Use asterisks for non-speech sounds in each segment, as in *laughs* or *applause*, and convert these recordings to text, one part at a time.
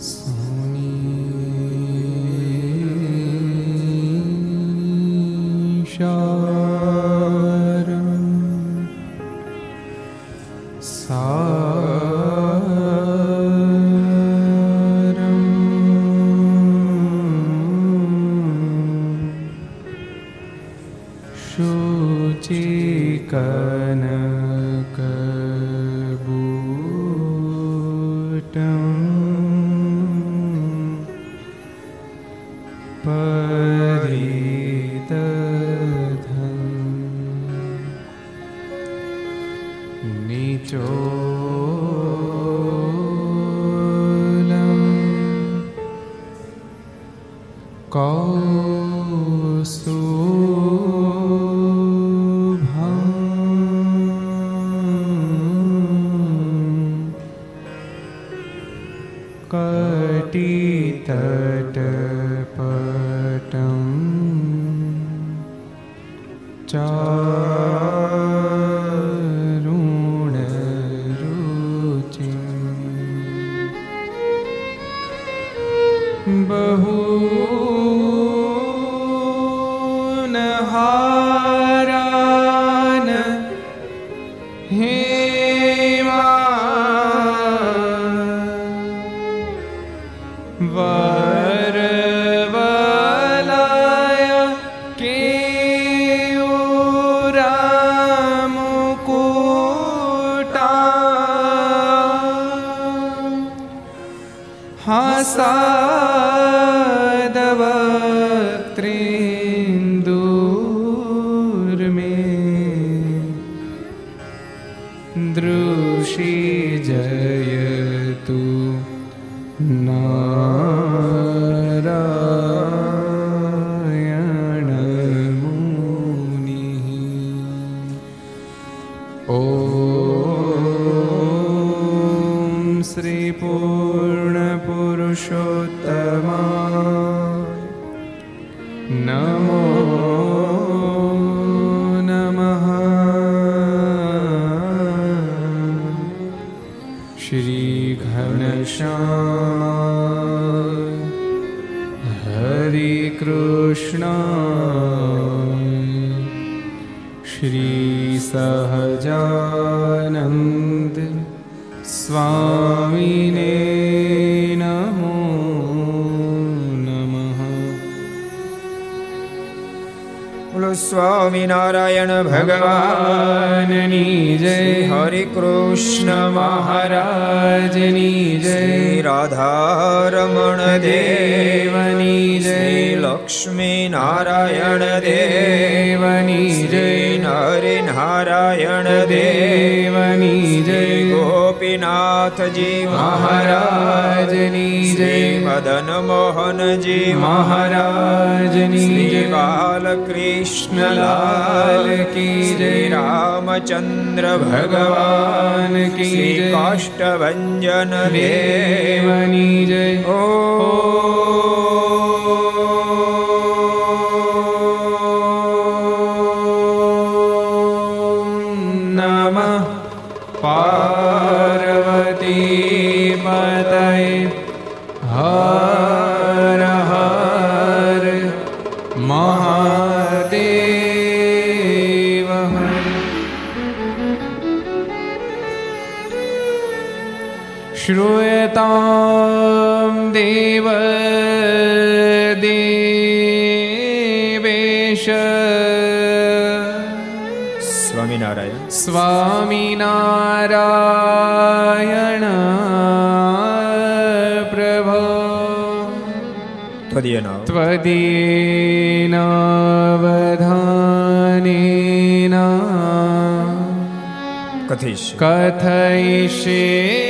So Beatriz. ભગવાન કી કાષ્ટભન દેવની જય ઓ પાર્વતી પતય હા श्रूयतां देव देवेश स्वामिनारायण स्वामिनारायण प्रभो त्वदीयना त्वदीयनावधानेन कथयिष्ये कथयिष्ये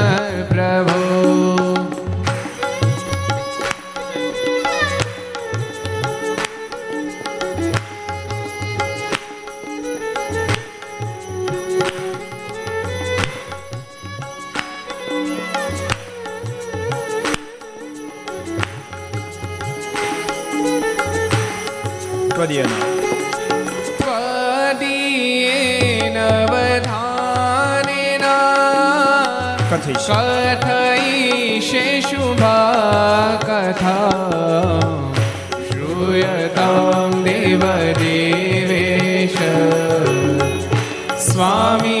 કથિશ કથયિષે શુભા કથા શ્રૂયતા દેવ દેવેશ સ્વામિનારાયણ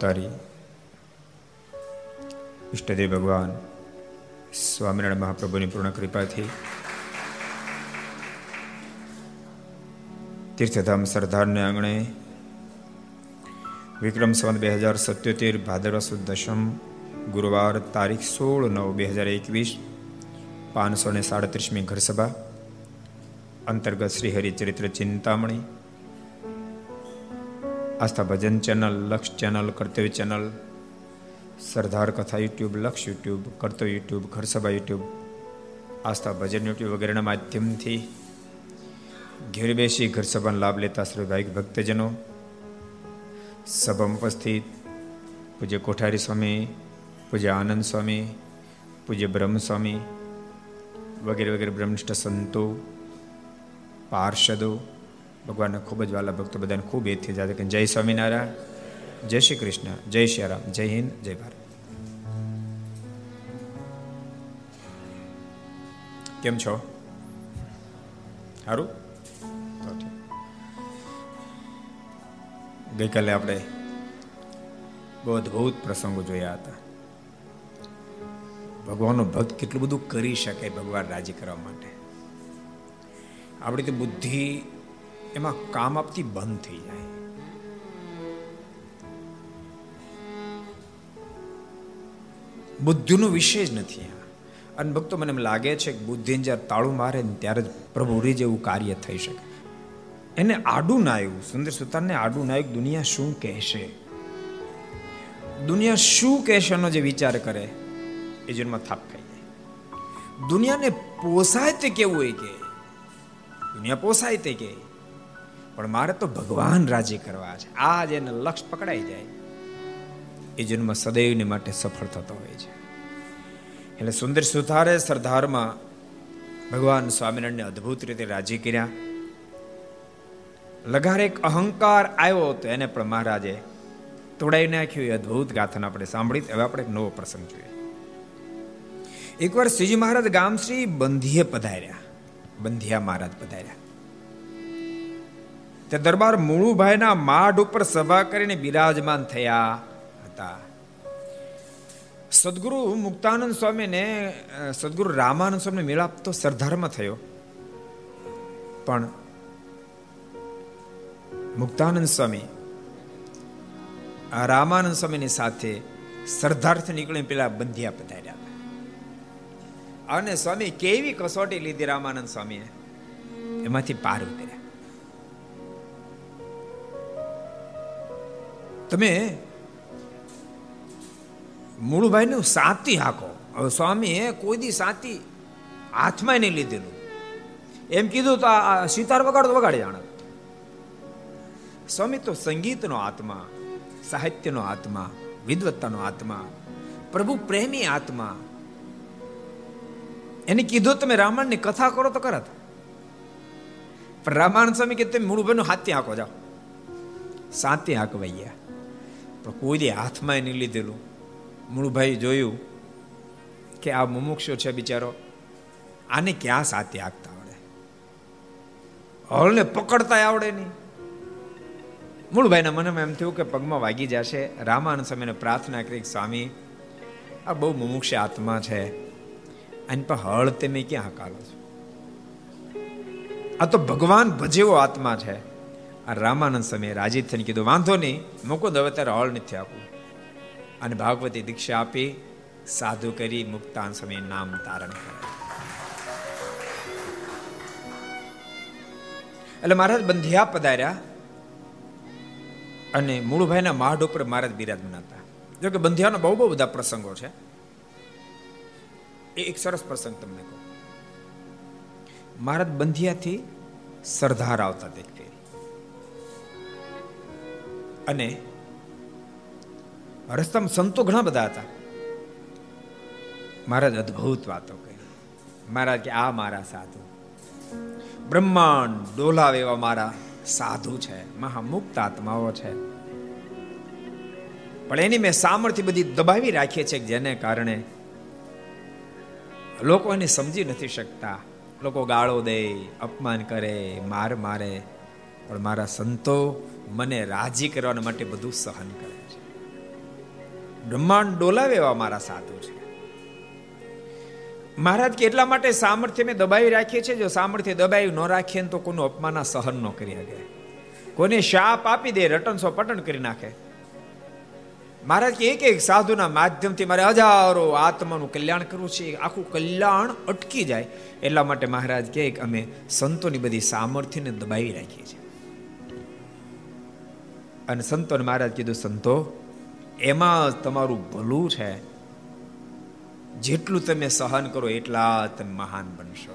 સર્વાવતારી ઈષ્ટદેવ ભગવાન સ્વામિનારાયણ મહાપ્રભુની પૂર્ણ કૃપાથી તીર્થધામ સરદારને આંગણે વિક્રમ સંવત બે હજાર સત્યોતેર ભાદરવા સુદ દશમ ગુરુવાર તારીખ સોળ નવ બે હજાર એકવીસ પાંચસો ને સાડત્રીસમી ઘરસભા અંતર્ગત Shri Haricharitra Chintamani Aastha Bhajan channel, Laksh channel, Kartavya channel, Sardar Katha YouTube, Laksh YouTube, Kartavya YouTube, Gharsabha YouTube, Aastha Bhajan YouTube વગેરેના માધ્યમથી ઘેર બેસી ઘર સભાનો લાભ લેતા શ્રી ભક્તજનો, સભામાં ઉપસ્થિત પૂજ્ય કોઠારી સ્વામી, પૂજ્ય આનંદ સ્વામી, પૂજ્ય બ્રહ્મ સ્વામી વગેરે વગેરે બ્રહ્મનિષ્ઠ સંતો, પાર્ષદો ભગવાનના ખૂબ જ વાલા ભક્તો બધાને ખૂબ એથી જાતે કે જય સ્વામિનારાયણ, જય શ્રી કૃષ્ણ, જય શ્રી રામ, જય હિન્દ, જય ભારત. કેમ છો? સારું ગઈકાલે આપણે બહુ અદભુત પ્રસંગો જોયા હતા. ભગવાનનો ભક્ત કેટલું બધું કરી શકે ભગવાન રાજી કરવા માટે. આપણી તો બુદ્ધિ એમાં કામ આપતી બંધ થઈ જાય. બુદ્ધિનો વિષય જ નથી અને ભક્તો મને એમ લાગે છે કે બુદ્ધિને જ્યારે તાળું મારે ને ત્યારે જ પ્રભુરી જેવું કાર્ય થઈ શકે. એને આડું ના આવ્યું સુંદર સુતારને આડું ના આવ્યું દુનિયા શું કહેશે? દુનિયા શું કહેશે એનો જે વિચાર કરે, એ જન્મ થાપ ખાઈ જાય. દુનિયાને પોસાય તે કેવું હોય કે? દુનિયા પોસાય તે કે? પણ મારે તો ભગવાન રાજી કરવા છે. આ એને લક્ષ પકડાઈ જાય. એ જન્મ સદૈવને માટે સફળ થતો હોય છે. એટલે સુંદર સુથારે સરદારમાં ભગવાન સ્વામિનારાયણને અદ્ભુત રીતે રાજી કર્યા. લગારે એક અહંકાર આવ્યો તો એને પણ મહારાજે તોડાઈ નાખ્યું. એ અદ્ભુત ગાથન આપણે સાંભળી હવે આપણે એક નવો પ્રસંગ જોઈએ. એકવાર શ્રીજી મહારાજ ગામશ્રી બંધીએ પધાર્યા. બંધિયા મહારાજ પધાર્યા. તે દરબાર મુળુભાઈના માઢ ઉપર સભા કરીને બિરાજમાન થયા હતા. સદગુરુ મુક્તાનંદ સ્વામીને સદગુરુ રામાનંદ સ્વામી મેળાપ તો સરદારમાં થયો. પણ મુક્તાનંદ સ્વામી રામાનંદ સ્વામીની સાથે સરદારથી નીકળી પેલા બંધિયા પધાર્યા. અને સ્વામી કેવી કસોટી લીધી રામાનંદ સ્વામીએ? એમાંથી પાર ઉતર્યા. તમે મૂળભાઈ નું સાતી હાકો. હવે સ્વામીએ કોઈ દી સાતી હાથમાં નહીં લીધેલું. એમ કીધું તો આ સિતાર વગાડતો વગાડી જાણે સ્વામી તો સંગીતનો આત્મા, સાહિત્યનો આત્મા, વિદવત્તાનો આત્મા, પ્રભુ પ્રેમી આત્મા. એને કીધું, તમે રામાયણની કથા કરો તો કરત પણ રામાયણ સ્વામી કે, તમે મૂળભાઈનું હાથી હાંકો જાઓ. સાતે હાંકવાઈ ગયા. પણ કોઈ હાથમાં નહીં લીધેલું. મૂળભાઈ જોયું કે આ મુમુક્ષો છે બિચારો, આને ક્યાં સાથી હાંકતા આવડે? હળને પકડતા આવડે નહીં. મૂળભાઈના મનમાં એમ થયું કે પગમાં વાગી જશે, રામાનંદ સ્વામીને પ્રાર્થના કરી સ્વામી, આ બહુ મુમુક્ષ આત્મા છે, આની પર હળ તમે ક્યાં હકાલો છો? આ તો ભગવાન ભજેવો આત્મા છે. રામાનંદ સમયે રાજી થઈને કીધું, વાંધો નહીં, મૂકો હવે ત્યારે હોલ નથી આપવું. અને ભાગવતી દીક્ષા આપી, સાધુ કરી મુક્તાન સમય નામ તારણ કરે એટલે મહારાજ બંધિયા પધાર્યા અને મૂળભાઈના માઢ ઉપર મહારાજ બિરાજમાન હતા. જો કે બંધિયાના બહુ બહુ બધા પ્રસંગો છે. એ એક સરસ પ્રસંગ તમને કહું. મહારાજ બંધિયાથી સરદાર આવતા તે અને રસ્તામાં સંતો ઘણા બધા હતા. મહારાજ અદ્ભુત વાતો કરી. મહારાજ કે, આ મારા સાધુ. બ્રહ્માંડ ડોલાવે એવા મારા સાધુ છે. મહામુક્ત આત્માઓ છે. પણ એની મેં સામર્થ્ય બધી દબાવી રાખીએ છે જેને કારણે લોકો એને સમજી નથી શકતા. લોકો ગાળો દે, અપમાન કરે, માર મારે. પણ મારા સંતો મને રાજી કરવા માટે બધું સહન કરે છે. બ્રહ્માંડ ડોલાવે એવા મારા સાધુ છે. મહારાજ કે એટલા માટે સામર્થ્ય મેં દબાવી રાખીએ છીએ, જો સામર્થ્ય દબાવી ન રાખીએ તો કોનું અપમાન સહન ન કરી શકે. કોને શાપ આપી દે રટન સો પટન કરી નાખે. મહારાજ કે એક એક સાધુના માધ્યમથી મારે હજારો આત્માનું કલ્યાણ કરવું છે, આખું કલ્યાણ અટકી જાય. એટલા માટે મહારાજ કે અમે સંતોની બધી સામર્થ્યને દબાવી રાખીએ છીએ. અને સંતોને મહારાજ કીધું, સંતો, એમાં તમારું ભલું છે. જેટલું તમે સહન કરો એટલા તમે મહાન બનશો.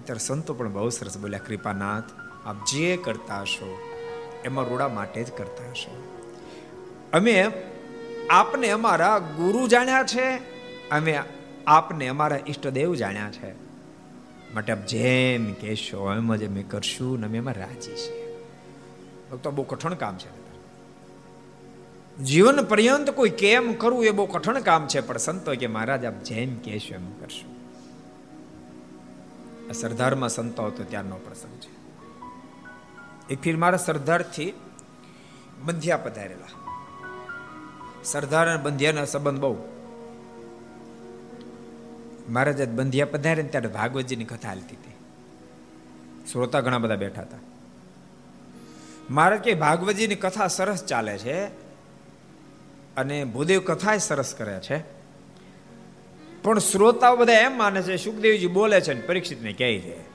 અત્યારે સંતો પણ બહુ સરસ બોલ્યા, કૃપાનાથ, આપ જે કરતા હશો એમાં રૂડા માટે જ કરતા હશો. અમે આપને અમારા ગુરુ જાણ્યા છે, અમે આપને અમારા ઈષ્ટદેવ જાણ્યા છે. માટે આપ જેમ કહેશો, એમ જ અમે કરશું ને અમે એમાં રાજી છીએ. તો બહુ કઠણ કામ છે. જીવન પર્યંત કોઈ કેમ કરવું એ બહુ કઠણ કામ છે, પણ સંતો કે મહારાજ આપ જેમ કહેશો એમ કરશો. સરદારમાં સંતો હતો, ત્યારનો પ્રસંગ છે. એક ફીર મારા સરદારથી બંધિયા પધારેલા. સરદાર અને બંધિયાના સંબંધ બહુ. મહારાજ બંધિયા પધારે ત્યારે ભાગવતજીની કથા હાલતી હતી. શ્રોતા ઘણા બધા બેઠા હતા. મહારાજ કે ભાગવતજીની કથા સરસ ચાલે છે અને ભૂદેવ કથા સરસ કરે છે. પણ શ્રોતાઓ બધા એમ માને છે, સુખદેવજી બોલે છે ને પરીક્ષિતને કહે છે?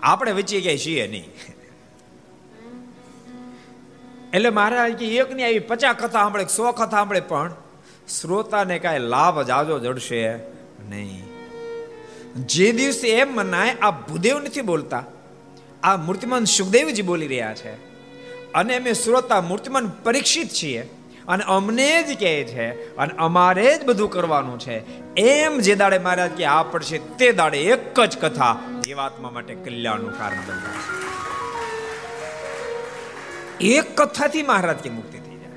આપણે વચ્ચે ક્યાંય છીએ નહીં. એટલે મહારાજ કે, એક ની આવી પચાસ કથા સાંભળે સો કથા સાંભળે, પણ શ્રોતાને કાંઈ લાભ જાજો જડશે નહીં. જે દિવસે એમ મનાય, આ ભૂદેવ નથી બોલતા. આ મૂર્તિમાન સુખદેવજી બોલી રહ્યા છે. અને અમે શ્રોતા મૂર્તિમાન પરીક્ષિત છીએ. અને અમને જ કહે છે અને અમારે જ બધું કરવાનું છે. એમ જે દાડે મહારાજ કે આ પડશે તે દાડે એક જ કથા જીવાત્મા માટે કલ્યાણનું કારણ બનશે એક કથાથી મહારાજ કે મુક્તિ થઈ જાય.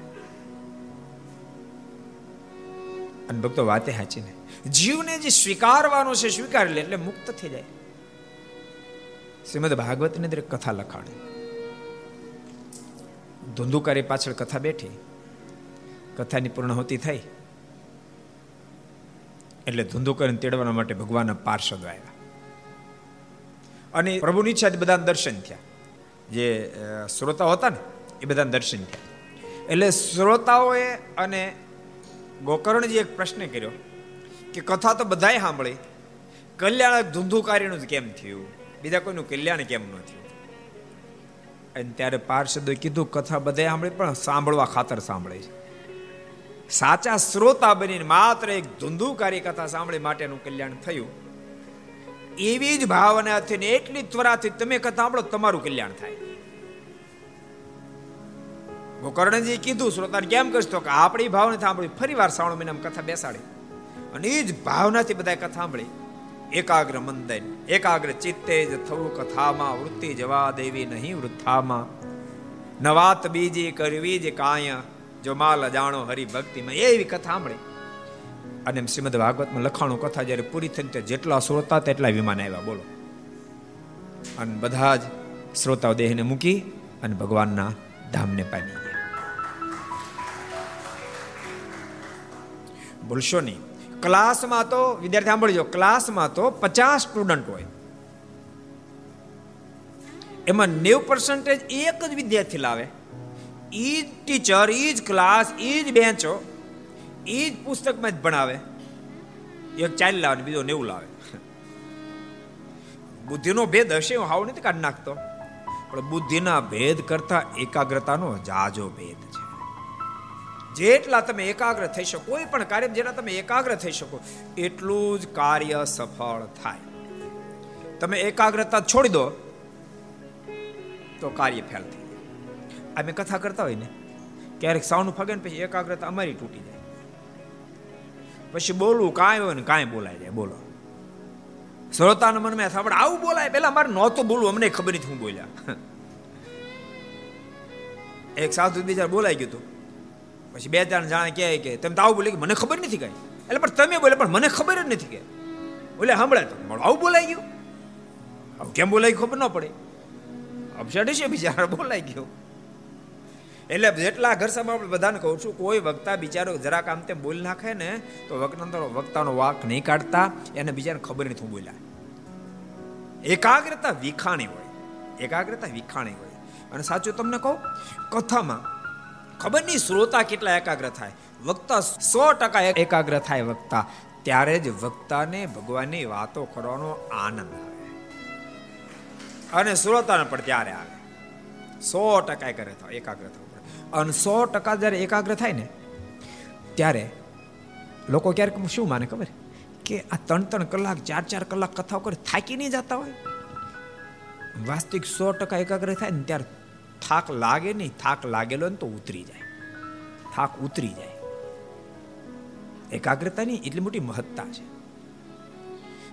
અને ભક્તો, વાતે સાચી ને. જીવને જે સ્વીકારવાનો છે, સ્વીકારી લે એટલે મુક્ત થઈ જાય. શ્રીમદ ભાગવતની અંદર કથા લખાણી. ધુંધુકારી પાછળ કથા બેઠી. કથાની પૂર્ણહુતિ થઈ. એટલે ધુંધુકારીને તેડવાના માટે ભગવાનના પાર્ષદ આવ્યા. અને પ્રભુની ઈચ્છા બધા દર્શન થયા. જે શ્રોતાઓ હતા ને, એ બધા દર્શન થયા. એટલે શ્રોતાઓએ અને ગોકર્ણજી એક પ્રશ્ન કર્યો કે કથા તો બધાએ સાંભળી કલ્યાણ ધુંધુકારીનું જ કેમ થયું? બીજા કોઈનું કલ્યાણ કેમ ન થયું? અને ત્યારે પાર્ષદોએ કીધું, કથા બધાએ સાંભળી, પણ સાંભળવા ખાતર સાંભળે છે. સાચા શ્રોતા બનીને માત્ર એક ધુંધુકારી કથા સાંભળી માટેનું કલ્યાણ થયું. એવી જ ભાવનાથી ને એટલી ત્વરાથી તમે કથા સાંભળો તમારું કલ્યાણ થાય. ગોકર્ણજી કીધું, શ્રોતાને કેમ કરશો કે આપણી ભાવના સાંભળી ફરી વાર શ્રાવણ મહિનામાં કથા બેસાડી. અને એ જ ભાવનાથી બધા કથા સાંભળી. એકાગ્ર મંદન, એકાગ્ર ચિત્તે જ થવું કથામાં, વૃત્તિ જવા દેવી નહીં વૃથામાં. નવાત બીજી કરવી જ કાય જો માલ જાણો હરિભક્તિમાં એવી કથા સાંભળી. અને શ્રીમદ ભાગવતમાં લખાણું કથા જ્યારે પૂરી થઈ ત્યારે જેટલા શ્રોતા તેટલા વિમાન આવ્યા, બોલો. અને બધા જ શ્રોતાઓ દેહને મૂકી અને ભગવાનના ધામને પામી ગયા. ભૂલશો નહીં. ક્લાસમાં તો, વિદ્યાર્થી સાંભળજો, ક્લાસમાં તો પચાસ સ્ટુડન્ટ હોય. એમાં નેવ પર્સન્ટેજ એક જ વિદ્યાર્થી લાવે. ઈ જ ટીચર ઈ જ ક્લાસ ઈ જ બેન્ચો ઈ જ પુસ્તકમાં જ ભણાવે. એક ચાલ લાવે બીજો નેવું લાવે. બુદ્ધિનો ભેદ હશે હું હાવ નથી કાઢી નાખતો. પણ બુદ્ધિના ભેદ કરતા એકાગ્રતાનો જાજો ભેદ છે. જેટલા તમે એકાગ્ર થઈ શકો, કોઈ પણ કાર્ય જેટલા તમે એકાગ્ર થઈ શકો, એટલું જ કાર્ય સફળ થાય. તમે એકાગ્રતા છોડી દો, તો કાર્ય ફેલ થઈ જાય. અમે કથા કરતા હોય ને ક્યારેક સાઉન્ડ ફગે ને પછી એકાગ્રતા અમારી તૂટી જાય. પછી બોલવું કાંઈ હોય ને કાંઈ બોલાય જાય, બોલો. શ્રોતાના મનમાં સાંભળ, આવું બોલાય? પેલા મારે નહોતું બોલવું, અમને ખબર નથી હું બોલ્યા. *laughs* એક સાધુ બીજા બોલાઈ ગયું હતું પછી બે ત્રણ જાણે કહે કે, તમે તો આવું બોલે કે મને ખબર નથી કઈ. એટલે પણ તમે બોલે પણ મને ખબર જ નથી કે બોલે સાંભળે તો. આવું બોલાઈ ગયું? આવું કેમ બોલાય ખબર ન પડે. અપસેટ છે બિચારા બોલાઈ ગયો. એટલે જેટલા ઘર સામે આપણે બધાને કહું છું, કોઈ વક્તા બિચારો જરાક આમ તેમ બોલી નાખે ને, તો વક્તાનો વક્તાનો વાક નહીં કાઢતા, એને બીજાને ખબર નથી બોલ્યા. એકાગ્રતા વિખાણી હોય. એકાગ્રતા વિખાણી હોય. અને સાચું તમને કહું, કથામાં ખબર નહીં શ્રોતા કેટલા એકાગ્ર થાય. વક્તા સો ટકા એકાગ્ર થાય વક્તા, ત્યારે જ વક્તાને ભગવાનની વાતો કરવાનો આનંદ આવે. અને શ્રોતાને પણ ત્યારે આવે. સો ટકા એકાગ્ર થાય એકાગ્ર અને સો ટકા જ્યારે એકાગ્ર થાય ને, ત્યારે લોકો ક્યારેક શું માને ખબર? કે આ ત્રણ ત્રણ કલાક, ચાર ચાર કલાક કથાઓ કરે, થાકી નહીં જતા હોય. વાસ્તવિક સો ટકા એકાગ્ર થાય ને, ત્યારે થાક લાગે નહીં. થાક લાગેલો ને તો ઉતરી જાય. થાક ઉતરી જાય. એકાગ્રતાની એટલી મોટી મહત્તા છે.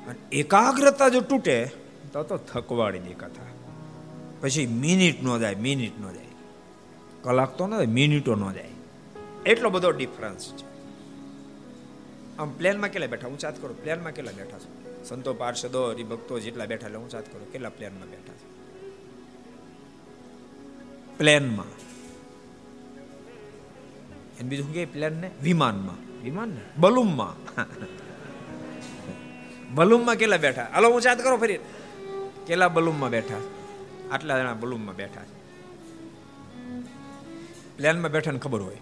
અને એકાગ્રતા જો તૂટે, તો તો થકવાડી દે કથા. પછી મિનિટ નો જાય, મિનિટ નો જાય. કલાક તો ન જાય મિનિટો ન જાય. એટલો બધો ડિફરન્સ છે. આમ પ્લેનમાં કેટલા બેઠા? હું ચાત કરું, પ્લેનમાં કેટલા બેઠા છો? સંતો, પાર્ષદો, હરિભક્તો જેટલા બેઠા એટલે હું ચાત કરું, કેટલા પ્લેનમાં બેઠા છો? પ્લેનમાં. એને બીજું શું પ્લેન ને વિમાનમાં. વિમાન ને બલૂમમાં. બલૂમમાં કેટલા બેઠા? હાલો, હું ચાત કરો ફરી. કેટલા બલૂમમાં બેઠા? આટલા જણા બલૂમમાં બેઠા છે. પ્લેનમાં બેઠાને ખબર હોય.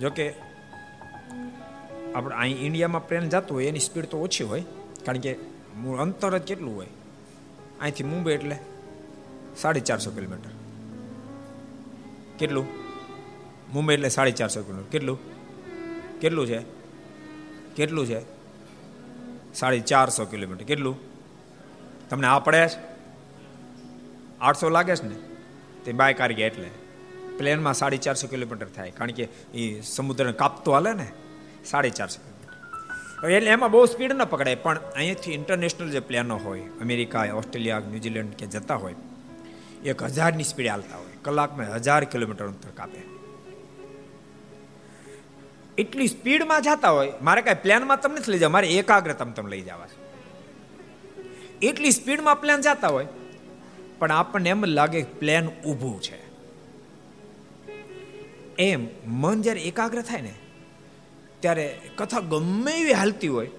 જોકે આપણે અહીં ઇન્ડિયામાં પ્લેન જતું હોય, એની સ્પીડ તો ઓછી હોય, કારણ કે અંતર જ કેટલું હોય. અહીંથી મુંબઈ એટલે સાડી ચારસો કિલોમીટર. કેટલું? મુંબઈ એટલે સાડી ચારસો કિલોમીટર. કેટલું? કેટલું છે? કેટલું છે? સાડી ચારસો કિલોમીટર. કેટલું? તમને આ પડે છે? આઠસો લાગે છે ને? તે બાય કાર ગયા એટલે. પ્લેનમાં સાડી ચારસો કિલોમીટર થાય. કારણ કે એ સમુદ્રને કાપતો હાલે ને, સાડી ચારસો કિલોમીટર. એટલે એમાં બહુ સ્પીડ ન પકડાય, પણ અહીંયાથી ઇન્ટરનેશનલ જે પ્લેનો હોય, અમેરિકા, ઓસ્ટ્રેલિયા, ન્યુઝીલેન્ડ કે જતા હોય, એક હજારની સ્પીડે હાલતા હોય. કલાકમાં હજાર કિલોમીટર અંતર કાપે. એટલી સ્પીડમાં જતા હોય, મારે કાંઈ પ્લેનમાં તમને નથી લઈ જવા, મારે એકાગ્રતામાં તમે લઈ જવા એટલી સ્પીડમાં પ્લેન જતા હોય, પણ આપણને એમ લાગે પ્લેન ઊભું છે. એમ મન જ્યારે એકાગ્ર થાય ને, ત્યારે કથા ગમે એવી હાલતી હોય,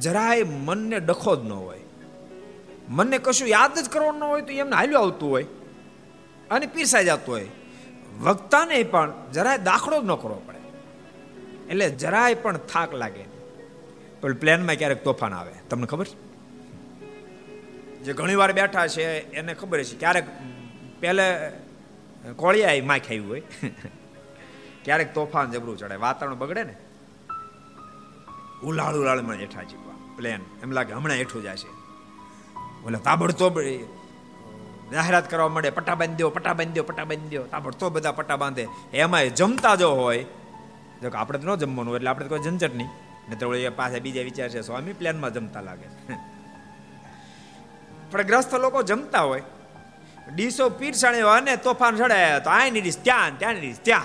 જરાય મનને ડખો જ ન હોય. મનને કશું યાદ જ કરવાનું ન હોય તો એમને હાલ્યું આવતું હોય અને પીરસાઈ જતું હોય. વક્તાને પણ જરાય દાખલો જ ન કરવો પડે. એટલે જરાય પણ થાક લાગે પણ પ્લેનમાં ક્યારેક તોફાન આવે. તમને ખબર? છે જે ઘણી વાર બેઠા છે, એને ખબર છે ક્યારેક પહેલે કોળિયા માં ખાયું હોય. ક્યારેક તોફાન જબરું ચડે વાતાવરણ બગડે ને? ઉલાળ ઉલાળમાં હેઠા જીવવા પ્લેન એમ લાગે હમણાં હેઠું જશે. બોલે તાબડતોબ જાહેરાત કરવા મળે પટ્ટા બાંધી દો પટ્ટા બાંધી દો પટ્ટા બાંધી દો તાબડતો બધા પટ્ટા બાંધે. એમાં જમતા જો હોય, જો આપણે તો ન જમવાનું એટલે આપણે કોઈ ઝંઝટ નહીં. નહીં તો પાસે બીજા વિચાર છે સ્વામી પ્લેનમાં જમતા લાગે પણ ગ્રસ્ત લોકો જમતા હોય. ડીસો પીરસાણી અને તોફાન ચડે તો આ ની ડીશ ત્યાં ત્યાં ડીશ ત્યાં.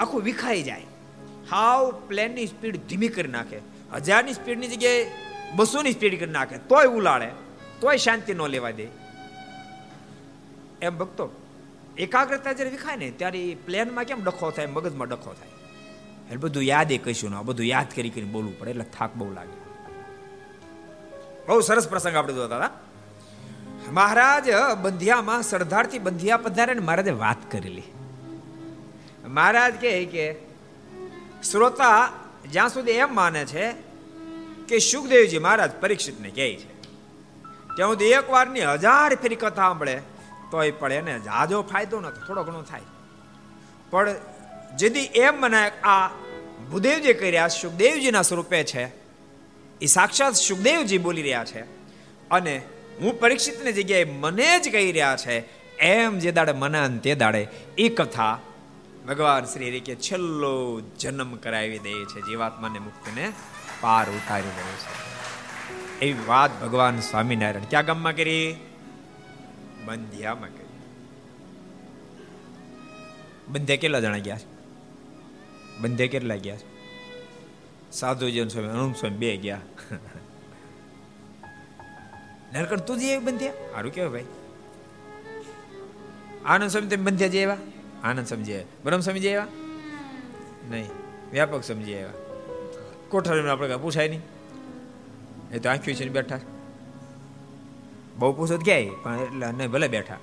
આખું વિખાઈ જાય. હાવ પ્લેનની સ્પીડ ધીમી કરી નાખે. હજારની સ્પીડની જગ્યાએ બસોની સ્પીડ કરી નાખે. તોય ઉલાડે તોય શાંતિ ન લેવા દે. એમ ભક્તો, એકાગ્રતા જ્યારે વિખાય ને, ત્યારે પ્લેનમાં કેમ ડખો થાય? મગજમાં ડખો થાય. એટલે બધું યાદ એ કહીશું ને બધું યાદ કરી કરીને બોલવું પડે. એટલે થાક બહુ લાગે. બહુ સરસ પ્રસંગ આપણે જોતા હતા. મહારાજ બંધિયામાં સરદારથી બંધિયા પધારે ને મહારાજે વાત કરેલી. મહારાજ કહે કે, શ્રોતા, જ્યાં સુધી એમ માને છે કે સુખદેવજી મહારાજ પરીક્ષિતને કહે છે, ત્યાં સુધી એક વારની હજાર ફેરી કથા સાંભળે, તોય પણ એને જાજો ફાયદો નથી થોડો ઘણો થાય. પણ જેથી એમ મને આ ભૂદેવજી કર્યા, સુખદેવજીના સ્વરૂપે છે એ સાક્ષાત સુખદેવજી બોલી રહ્યા છે. અને હું પરીક્ષિતની જગ્યાએ મને જ કહી રહ્યા છે, એમ જે દાડે મનાન તે દાડે એ કથા ભગવાન શ્રી હરિ કે છેલ્લો જન્મ કરાવી દે છે જીવાત્માને મુક્તને પાર ઉતારી દે છે. એવી વાત ભગવાન સ્વામિનારાયણ ક્યાં ગામમાં કરી? બંધિયામાં કરી. બંધે કેટલા જણા ગયા છે? બંધે કેટલા ગયા છે? સાધુજન સ્વામી, અનંત સ્વામી બે ગયા. નરકણ તું જે બંધ્યા? સારું કેવાય ભાઈ. આનંદ સ્વામી તમે બંધ્યા જે એવા? આનંદ સમજી બ્રહ્મ સમજી આવ્યા નહીં. વ્યાપક સમજી આવ્યા કોઠારી આપણે કાંઈ પૂછાય નહીં. એ તો આંખ્યું છે બેઠા. બહુ પૂછો ક્યાંય, પણ એટલે નહીં, ભલે બેઠા.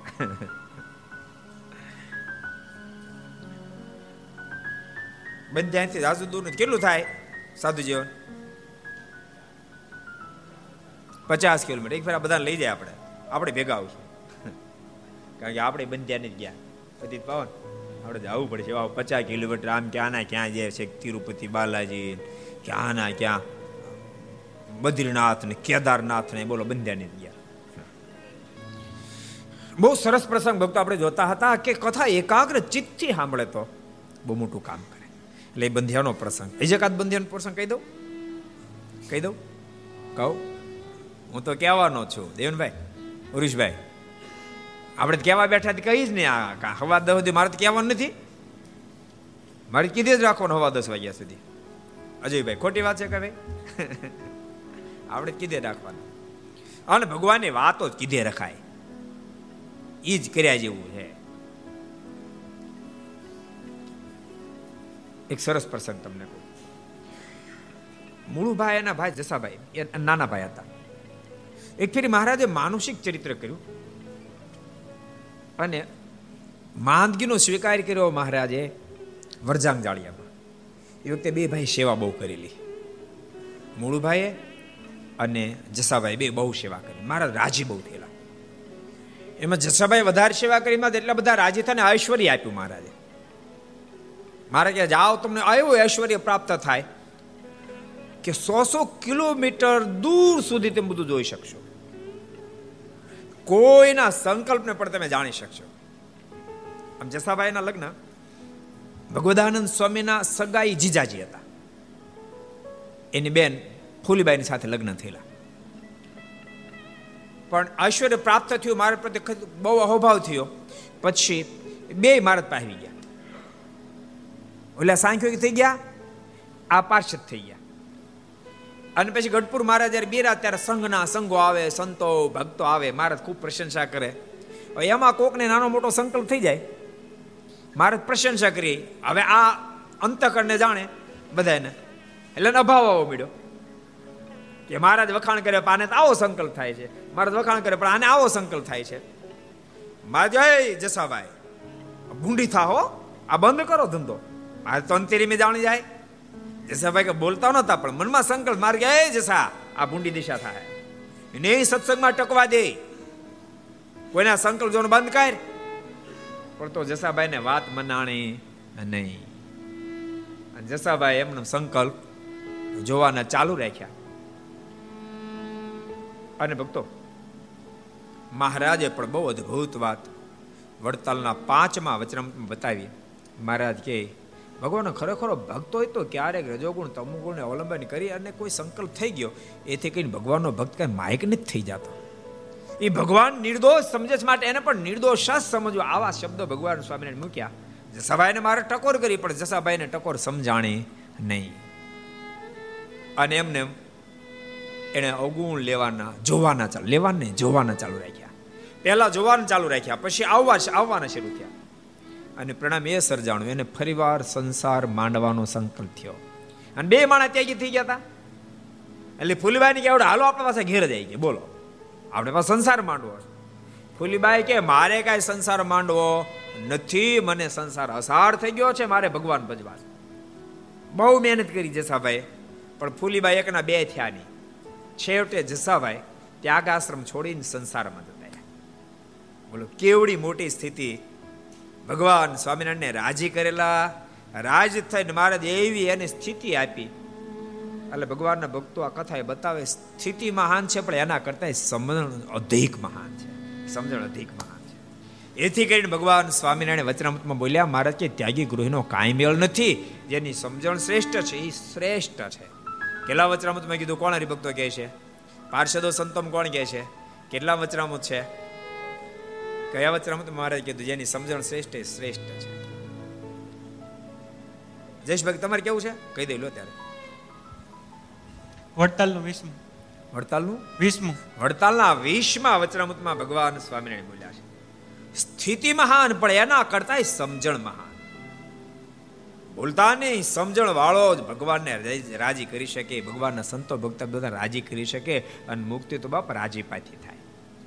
બંધ ત્યાંથી રાજુ દૂર કેટલું થાય? સાધુ જીવન પચાસ કિલોમીટર. એક ફેર બધા લઈ જાય આપણે. આપણે ભેગા આવશું. કારણ કે આપણે બંધ્યા નથી ગયા. પછી પાવન, આપણે જવું પડશે. આવું પચાસ કિલોમીટર, આમ ક્યાં ના ક્યાં જાય છે, તિરુપતિ, બાલાજી, ક્યાં ના ક્યાં. બદ્રીનાથ ને કેદારનાથ ને બોલો, બંધ્યા નથી ગયા. બહુ સરસ પ્રસંગ ભક્તો આપણે જોતા હતા કે કથા એકાગ્ર ચિત્તથી સાંભળે તો. બહુ મોટું કામ કરે. એટલે એ બંધિયાનો પ્રસંગ. એકાદ બંધિયાનો પ્રસંગ કહી દઉં? કહી દઉં? કહું? હું તો કહેવાનો છું. દેવનભાઈ, ઉરીશભાઈ, આપણે કહેવા બેઠા કહીશ ને આ હવા દસ સુધી મારે તો કહેવાનું નથી. મારે કીધે જ રાખવાનું હવા દસ વાગ્યા સુધી. અજયભાઈ, ખોટી વાત છે કે ભાઈ? *laughs* આપણે કીધે રાખવાનું. અને ભગવાનની વાતો જ કીધે રખાય. એ જ કર્યા જેવું છે. એક સરસ પ્રસંગ તમને કહું. મૂળુભાઈ એના ભાઈ જસાભાઈ, એ નાના ભાઈ હતા. એક ફેરી મહારાજે માનુષિક ચરિત્ર કર્યું અને માંદગીનો સ્વીકાર કર્યો મહારાજે વરજાંગ જાળિયામાં. એ વખતે બે ભાઈ સેવા બહુ કરેલી. મૂળુભાઈએ અને જસાભાઈ બે બહુ સેવા કરી. મહારાજ રાજી બહુ થયેલા. એમાં જસાભાઈ વધારે સેવા કરી, એમાં એટલા બધા રાજી થઈને ઐશ્વર્ય આપ્યું મહારાજે. મારે કે જાઓ, તમને એવું ઐશ્વર્ય પ્રાપ્ત થાય કે સો સો કિલોમીટર દૂર સુધી તમે બધું જોઈ શકશો. કોઈના સંકલ્પને પણ તમે જાણી શકશો. આમ જસાભાઈના લગ્ન ભગવદાનંદ સ્વામીના સગાઈ જીજાજી હતા. એની બેન ફૂલીબાઈની સાથે લગ્ન થયેલા. પણ ઐશ્વર્ય પ્રાપ્ત થયું, મારા પ્રત્યે બહુ અહોભાવ થયો. પછી બે મારત પાવી ગયા. ઓલા સાંખ્યો થઈ ગયા, આ પાર્ષદ થઈ ગયા. અને પછી ગઢપુર મહારાજ જયારે બેરા ત્યારે સંઘના સંઘો આવે, સંતો, ભક્તો આવે, મહારાજ ખૂબ પ્રશંસા કરે. એમાં કોકને નાનો મોટો સંકલ્પ થઈ જાય. મહારાજ પ્રશંસા કરી, હવે આ અંતકરને જાણે બધાને એટલે અભાવ આવો મળ્યો. કે મહારાજ વખાણ કરે આને તો આવો સંકલ્પ થાય છે. મહારાજ વખાણ કરે, પણ આને આવો સંકલ્પ થાય છે. મહારાજ જસાભાઈ ભૂંડી થા હો આ બંધ કરો ધંધો. મારે તો અંતેરી મેં જાણી જાય. જસાભાઈ કે બોલતા નતા પણ મનમાં સંકલ્પ માર ગયા. એ આ ભૂંડી દિશા થાય. ને સત્સંગમાં ટકવા દે. કોઈના સંકલ્પ જોવાનું બંધ કર. પણ તો જસાભાઈને વાત મનાણી નહીં. જસાભાઈ એમનો સંકલ્પ જોવાના ચાલુ રાખ્યા. અને ભક્તો, મહારાજે પણ બહુ અદ્ભુત વાત વડતાલના પાંચમા વચન બતાવી. મહારાજ કે ભગવાન ખરેખરો ભક્ત હોય તો ક્યારેક રજોગુણ, તમુગુણને અવલંબન કરી અને કોઈ સંકલ્પ થઈ ગયો, એથી કહીને ભગવાનનો ભક્ત કઈ માયક નથી થઈ જતો. એ ભગવાન નિર્દોષ સમજે માટે એને પણ નિર્દોષ જ સમજવા. આવા શબ્દો ભગવાન સ્વામીને મૂક્યા. જસાભાઈને મારે ટકોર કરી પણ જસાભાઈને ટકોર સમજાણી નહીં. અને એમને એને અવગુણ લેવાના, જોવાના ચાલુ, લેવાને જોવાના ચાલુ રાખ્યા. પહેલા જોવાનું ચાલુ રાખ્યા, પછી આવવા, આવવાના શરૂ થયા. અને પ્રણામ એ સર્જાણું. એને ફરીવાર સંસાર માંડવાનો સંકલ્પ થયો. અને બે માણસ ત્યાગી થઈ ગયા હતા એટલે ફૂલીબાઈ કે આવડે, હાલો, આપણા પાસે ઘેર જાય કે બોલો. આપણે પાસે સંસાર માંડવો ફૂલીબાઈ કે, મારે કાંઈ સંસાર માંડવો નથી. મને સંસાર અસાર થઈ ગયો છે. મારે ભગવાન ભજવા બહુ મહેનત કરી જસાભાઈ. પણ ફૂલીબાઈ એકના બે થયા નહીં. છેવટે જસાભાઈ ત્યાગ આશ્રમ છોડીને સંસારમાં જતા બોલો, કેવડી મોટી સ્થિતિ ભગવાન સ્વામિનારાયણને રાજી કરેલા, રાજ થઈને મહારાજ એવી એને સ્થિતિ આપી. એટલે ભગવાનના ભક્તો આ કથા એ બતાવે, સ્થિતિ મહાન છે, પણ એના કરતા સમજણ અધિક મહાન છે. સમજણ અધિક મહાન છે. એથી કરીને ભગવાન સ્વામિનારાયણ વચનામૃતમાં બોલ્યા મહારાજ કે ત્યાગી ગૃહનો કાંઈ મેળ નથી, જેની સમજણ શ્રેષ્ઠ છે એ શ્રેષ્ઠ છે. કેટલા વચનામૃતમાં કીધું? કોણ હરિભક્તો કહે છે? પાર્ષદો સંતમ કોણ કહે છે? કેટલા વચનામૃત છે? કયા રમત મહારાજ કીધું જેની સમજણ શ્રેષ્ઠ એ શ્રેષ્ઠ છે. જયેશભાઈ તમારે કેવું છે? કહી દઈ લો ત્યારે. વડતાલનું વીસમું વડતાલનું? વીસમું વડતાલના વીસમાં વચરામૃતમાં ભગવાન સ્વામિનારાયણ બોલ્યા છે. સ્થિતિ મહાન પણ એના કરતા સમજણ મહાન. બોલતા નહીં સમજણ વાળો જ ભગવાનને રાજી કરી શકે ભગવાનના સંતો ભક્ત બધા રાજી કરી શકે અને મુક્તિ તો બાપ રાજી પાથી થાય.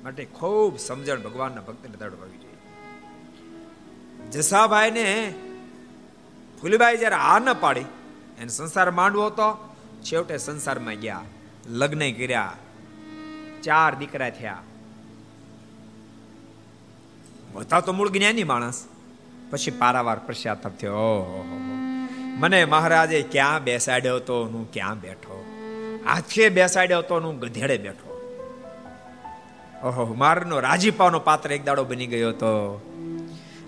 માટે ખૂબ સમજણ ભગવાનના ભક્તને દડવાવી જોઈએ જસાભાઈને ફૂલીબાઈ જ્યારે આ ન પાડી, એને સંસાર માંડવો હતો, છેવટે સંસારમાં ગયા, લગ્ન કર્યા, ચાર દીકરા થયા. હતા તો મૂળ જ્ઞાની માણસ, પછી પારાવાર પશ્ચાતાપ થયો. ઓહો મને મહારાજે ક્યાં બેસાડ્યો હતો હું ક્યાં બેઠો? આથે બેસાડ્યો હતો હું ગધેડે બેઠો. ઓહો, મારનો રાજીપાનો પાત્ર એક દાડો બની ગયો હતો.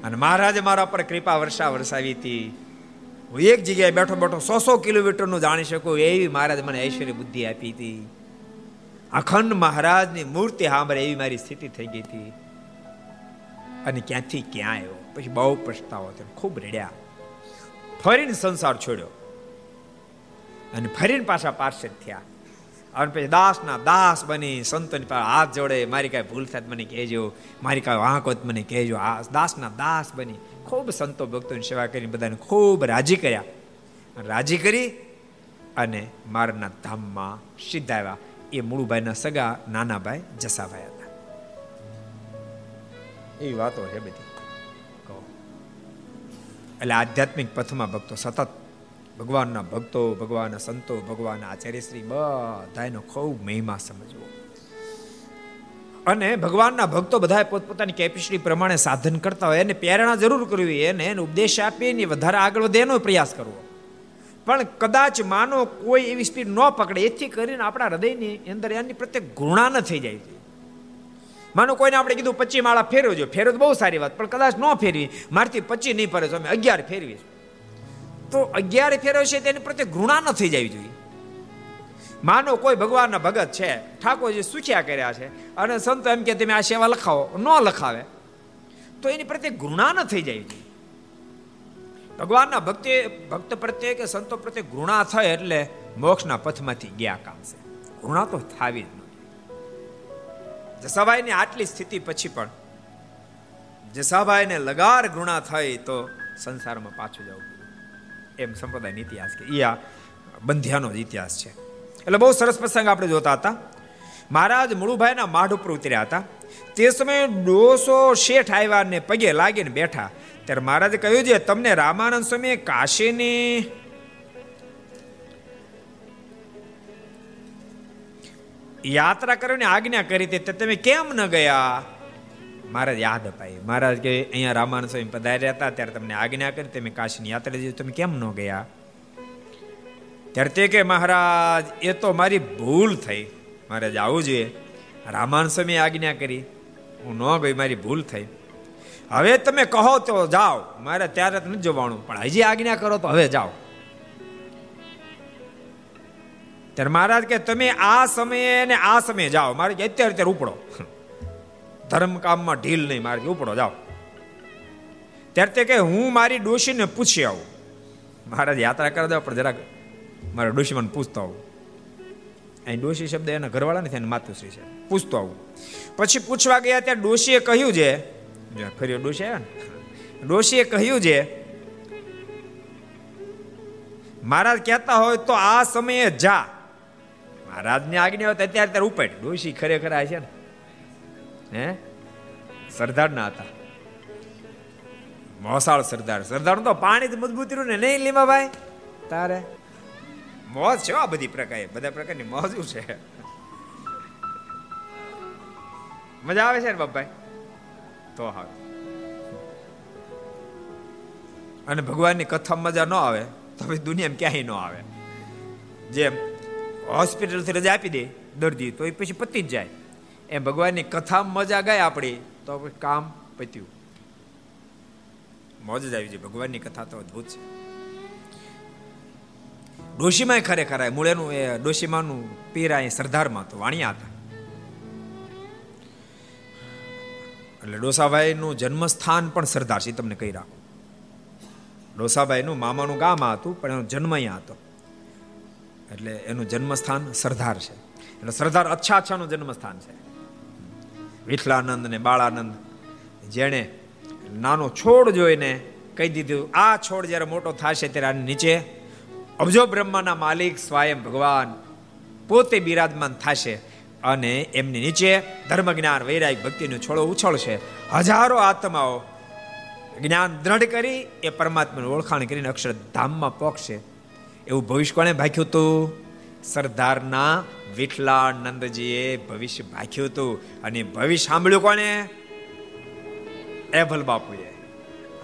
અને મહારાજે મારા પર કૃપા વર્ષા વરસાવી હતી. હું એક જગ્યાએ બેઠો બેઠો સો સો કિલોમીટરનું જાણી શકું એવી મહારાજ મને ઐશ્વર્ય બુદ્ધિ આપી હતી. અખંડ મહારાજની મૂર્તિ સાંભળે એવી મારી સ્થિતિ થઈ ગઈ હતી. અને ક્યાંથી ક્યાં આવ્યો? પછી બહુ પછતાવો થયો, ખૂબ રેડ્યા. ફરીને સંસાર છોડ્યો. અને ફરીને પાછા પાર્ષદ થયા. અને પછી દાસના દાસ બની સંતોની પાસે હાથ જોડે મારી કાંઈ ભૂલ થાય મને કહેજો મારી કાંઈ વાંક હોત મને કહેજો. આ દાસના દાસ બની ખૂબ સંતો ભક્તોની સેવા કરી બધાને ખૂબ રાજી કર્યા. રાજી કરી અને મારના ધામમાં સીધા આવ્યા. એ મૂળુભાઈના સગા નાના ભાઈ જસાભાઈ હતા. એવી વાતો છે બધી. એટલે આધ્યાત્મિક પથમાં ભક્તો સતત ભગવાનના ભક્તો, ભગવાનના સંતો, ભગવાનના આચાર્યશ્રી બધાનો ખૂબ મહિમા સમજવો. અને ભગવાનના ભક્તો બધા પોતપોતાની કેપેસિટી પ્રમાણે સાધન કરતા હોય, એને પ્રેરણા જરૂર કરવી એને એને ઉપદેશ આપી ને વધારે આગળ વધે એનો પ્રયાસ કરવો. પણ કદાચ માનો કોઈ એવી સ્પીડ ન પકડે, એથી કરીને આપણા હૃદયની અંદર એની પ્રત્યે ઘૃણા ન થઈ જાય. માનો કોઈને આપણે કીધું પચી માળા ફેરવજો. ફેરવો તો બહુ સારી વાત, પણ કદાચ ન ફેરવી, મારથી પચી નહીં ફરે અમે અગિયાર ફેરવી તો અગિયાર ફેરવશે તેની પ્રત્યે ઘૃણા ન થઈ જવી જોઈએ. માનો કોઈ ભગવાનના ભગત છે, ઠાકોરજી સુખ્યા કર્યા છે અને સંતો એમ કે તમે આ સેવા લખાવો, ન લખાવે, તો એની પ્રત્યે ઘૃણા ન થઈ જાય ભગવાનના ભક્તિ, ભક્ત પ્રત્યે કે સંતો પ્રત્યે ઘૃણા થાય એટલે મોક્ષના પથમાંથી ગયા કામ છે. ઘૃણા તો થાવી જ નથી જસાભાઈની આટલી સ્થિતિ પછી પણ જસાભાઈને લગાર ઘૃણા થઈ તો સંસારમાં પાછું જવું એમ સંપ્રદાયનો ઇતિહાસ કે એ આ બંધ્યાનો જ ઇતિહાસ છે. એટલે બહુ સરસ પ્રસંગ આપણે જોતા હતા. મહારાજ મુળુભાઈના માઢ ઉપર ઉતર્યા હતા. તે સમયે ડોસો શેઠ આવ્યા ને પગે લાગીને બેઠા. ત્યારે મહારાજે કહ્યું છે તમને રામાનંદ સ્વામી કાશીની યાત્રા કરવાની આજ્ઞા કરી હતી તમે કેમ ન ગયા? મહારાજ યાદ અપાય. મહારાજ કે અહીંયા રામાનંદ સ્વામી પધાર્યા હતા, ત્યારે તમને આજ્ઞા કરી, તમે કાશીની યાત્રા જઈ તમે કેમ ન ગયા? ત્યારે તે કે, મહારાજ, એ તો મારી ભૂલ થઈ. મહારાજ, આવું જોઈએ રામાન સ્વામી આજ્ઞા કરી. હું ન ગઈ, મારી ભૂલ થઈ. હવે તમે કહો તો જાઓ. મારે ત્યારે નથી જવાનું, પણ હજી આજ્ઞા કરો તો હવે જાઓ. ત્યારે મહારાજ કે, તમે આ સમયે ને આ સમયે જાઓ. મારે અત્યારે અત્યારે ઉપડો. ધર્મ કામમાં ઢીલ નહીં મારે ઉપડો, જાઓ. ત્યારે તે કે હું મારી ડોશીને પૂછી આવું. મહારાજ યાત્રા કરવા દો, પણ જરાક મારા ડોશીમાં પૂછતો આવું. અહીં ડોશી શબ્દ એના ઘરવાળા નથી, એને માતુશ્રી છે. પૂછતો આવું. પછી પૂછવા ગયા ત્યાં ડોશીએ કહ્યું છે ફરી ડોશી આવ્યા ને, ડોશીએ કહ્યું છે મહારાજ કહેતા હોય તો આ સમયે જા. મહારાજની આજ્ઞા હોય તો અત્યારે ત્યારે ઉપાડ ડોશી ખરેખર આ છે ને ના હતા. મોસાળ સરદાર. સરદાર તો પાણી મજબૂત રહ્યું ને, નહીં લીમા ભાઈ? તારે? મોજ છે આ બધી પ્રકાર. બધા પ્રકારની મોજું છે? મજા આવે છે ને બાપભાઈ? તો હા અને ભગવાનની કથા મજા ન આવે, તો પછી દુનિયામાં ક્યાંય ન આવે. જેમ હોસ્પિટલથી રજા આપી દે દર્દી તો એ પછી પતી જ જાય. એમ ભગવાનની કથા મજા ગાય આપણી તો કામ પત્યું. મોજ આવી જાય ભગવાનની કથા તો અદભુત છે. ડોશીમાં ખરેખર મૂળેનું એ ડોશીમાનું પીરા એ સરદારમાં તો વાણિયા હતા. એટલે ડોસાભાઈનું જન્મસ્થાન પણ સરદાર છે તમને કહી રાખો. ડોસાભાઈનું મામાનું ગામ હતું, પણ એનો જન્મ અહીંયા હતો. એટલે એનું જન્મસ્થાન સરદાર છે. એટલે સરદાર અચ્છા અચ્છાનું જન્મસ્થાન છે. વિઠલાનંદ ને બાળાનંદ. જેણે નાનો છોડ જોઈને કહી દીધું, આ છોડ જ્યારે મોટો થશે ત્યારે આની નીચે અબજો બ્રહ્માના માલિક સ્વયં ભગવાન પોતે બિરાજમાન થશે અને એમની નીચે ધર્મ જ્ઞાન વૈરાગ, ભક્તિનો છોડો ઉછળશે. હજારો આત્માઓ જ્ઞાન દ્રઢ કરી એ પરમાત્માની ઓળખાણ કરીને અક્ષરધામમાં પહોંચશે એવું ભવિષ્ય કોણે ભાખ્યું હતું સરદારના વિઠલાનંદજીએ ભવિષ્ય ભાખ્યું હતું. અને ભવિષ્ય સાંભળ્યું કોને એભલ બાપુએ.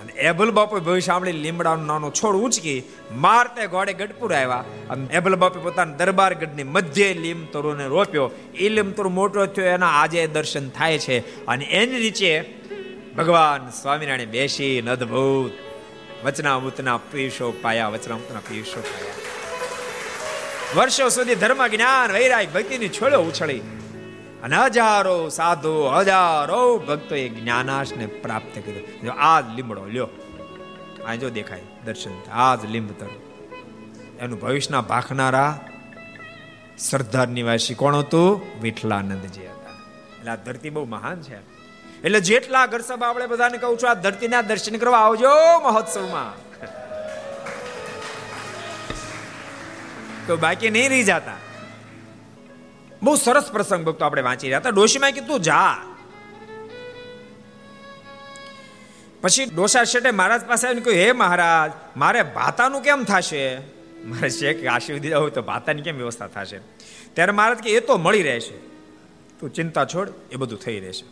અને એભલ બાપુ ભવિષ્ય સાંભળી લીમડાનો નાનો છોડ ઉંચકી મારતે ઘોડે ગઢપુર આવ્યા. અને એભલ બાપુ પોતાના દરબાર ગઢની મધ્ય લીમ તરુને રોપ્યો. એ લીમ તરુ મોટો થયો, એના આજે દર્શન થાય છે. અને એની નીચે ભગવાન સ્વામિનારાયણ બેસી અદભુત વચનામૃતના પીશો પાયા, વચનામૃતના પીશો પાયા. વર્ષો સુધી ધર્મ, જ્ઞાન, વૈરાગ, ભક્તિની છોડો ઉછળી. અને હજારો સાધુ, હજારો ભક્તો એ જ્ઞાનાશને પ્રાપ્ત કર્યો. જો આ લીમડો, લ્યો. આ જો દેખાય, દર્શન આ જ લીંબતર એનું ભવિષ્યના ભાખનારા સરદાર નિવાસી કોણ હતું? વિઠલાનંદજી હતા. એટલે આ ધરતી બહુ મહાન છે. એટલે જેટલા ઘર સભા આપણે બધાને કહું છું, આ ધરતીના દર્શન કરવા આવજો મહોત્સવમાં. તો બાકી નહીં રહી જતા. બહુ સરસ પ્રસંગ ભક્તો આપણે વાંચી રહ્યા હતા. ડોશીમાં કીધું, જા. પછી ડોસા શેઠે મહારાજ પાસે આવીને કહ્યું, હે મહારાજ, મારે ભાતાનું કેમ થશે? મારે શેખ આશીર્વાદ દીધા હોય તો ભાતાની કેમ વ્યવસ્થા થશે? ત્યારે મહારાજ કે, એ તો મળી રહેશે. તું ચિંતા છોડ, એ બધું થઈ રહેશે.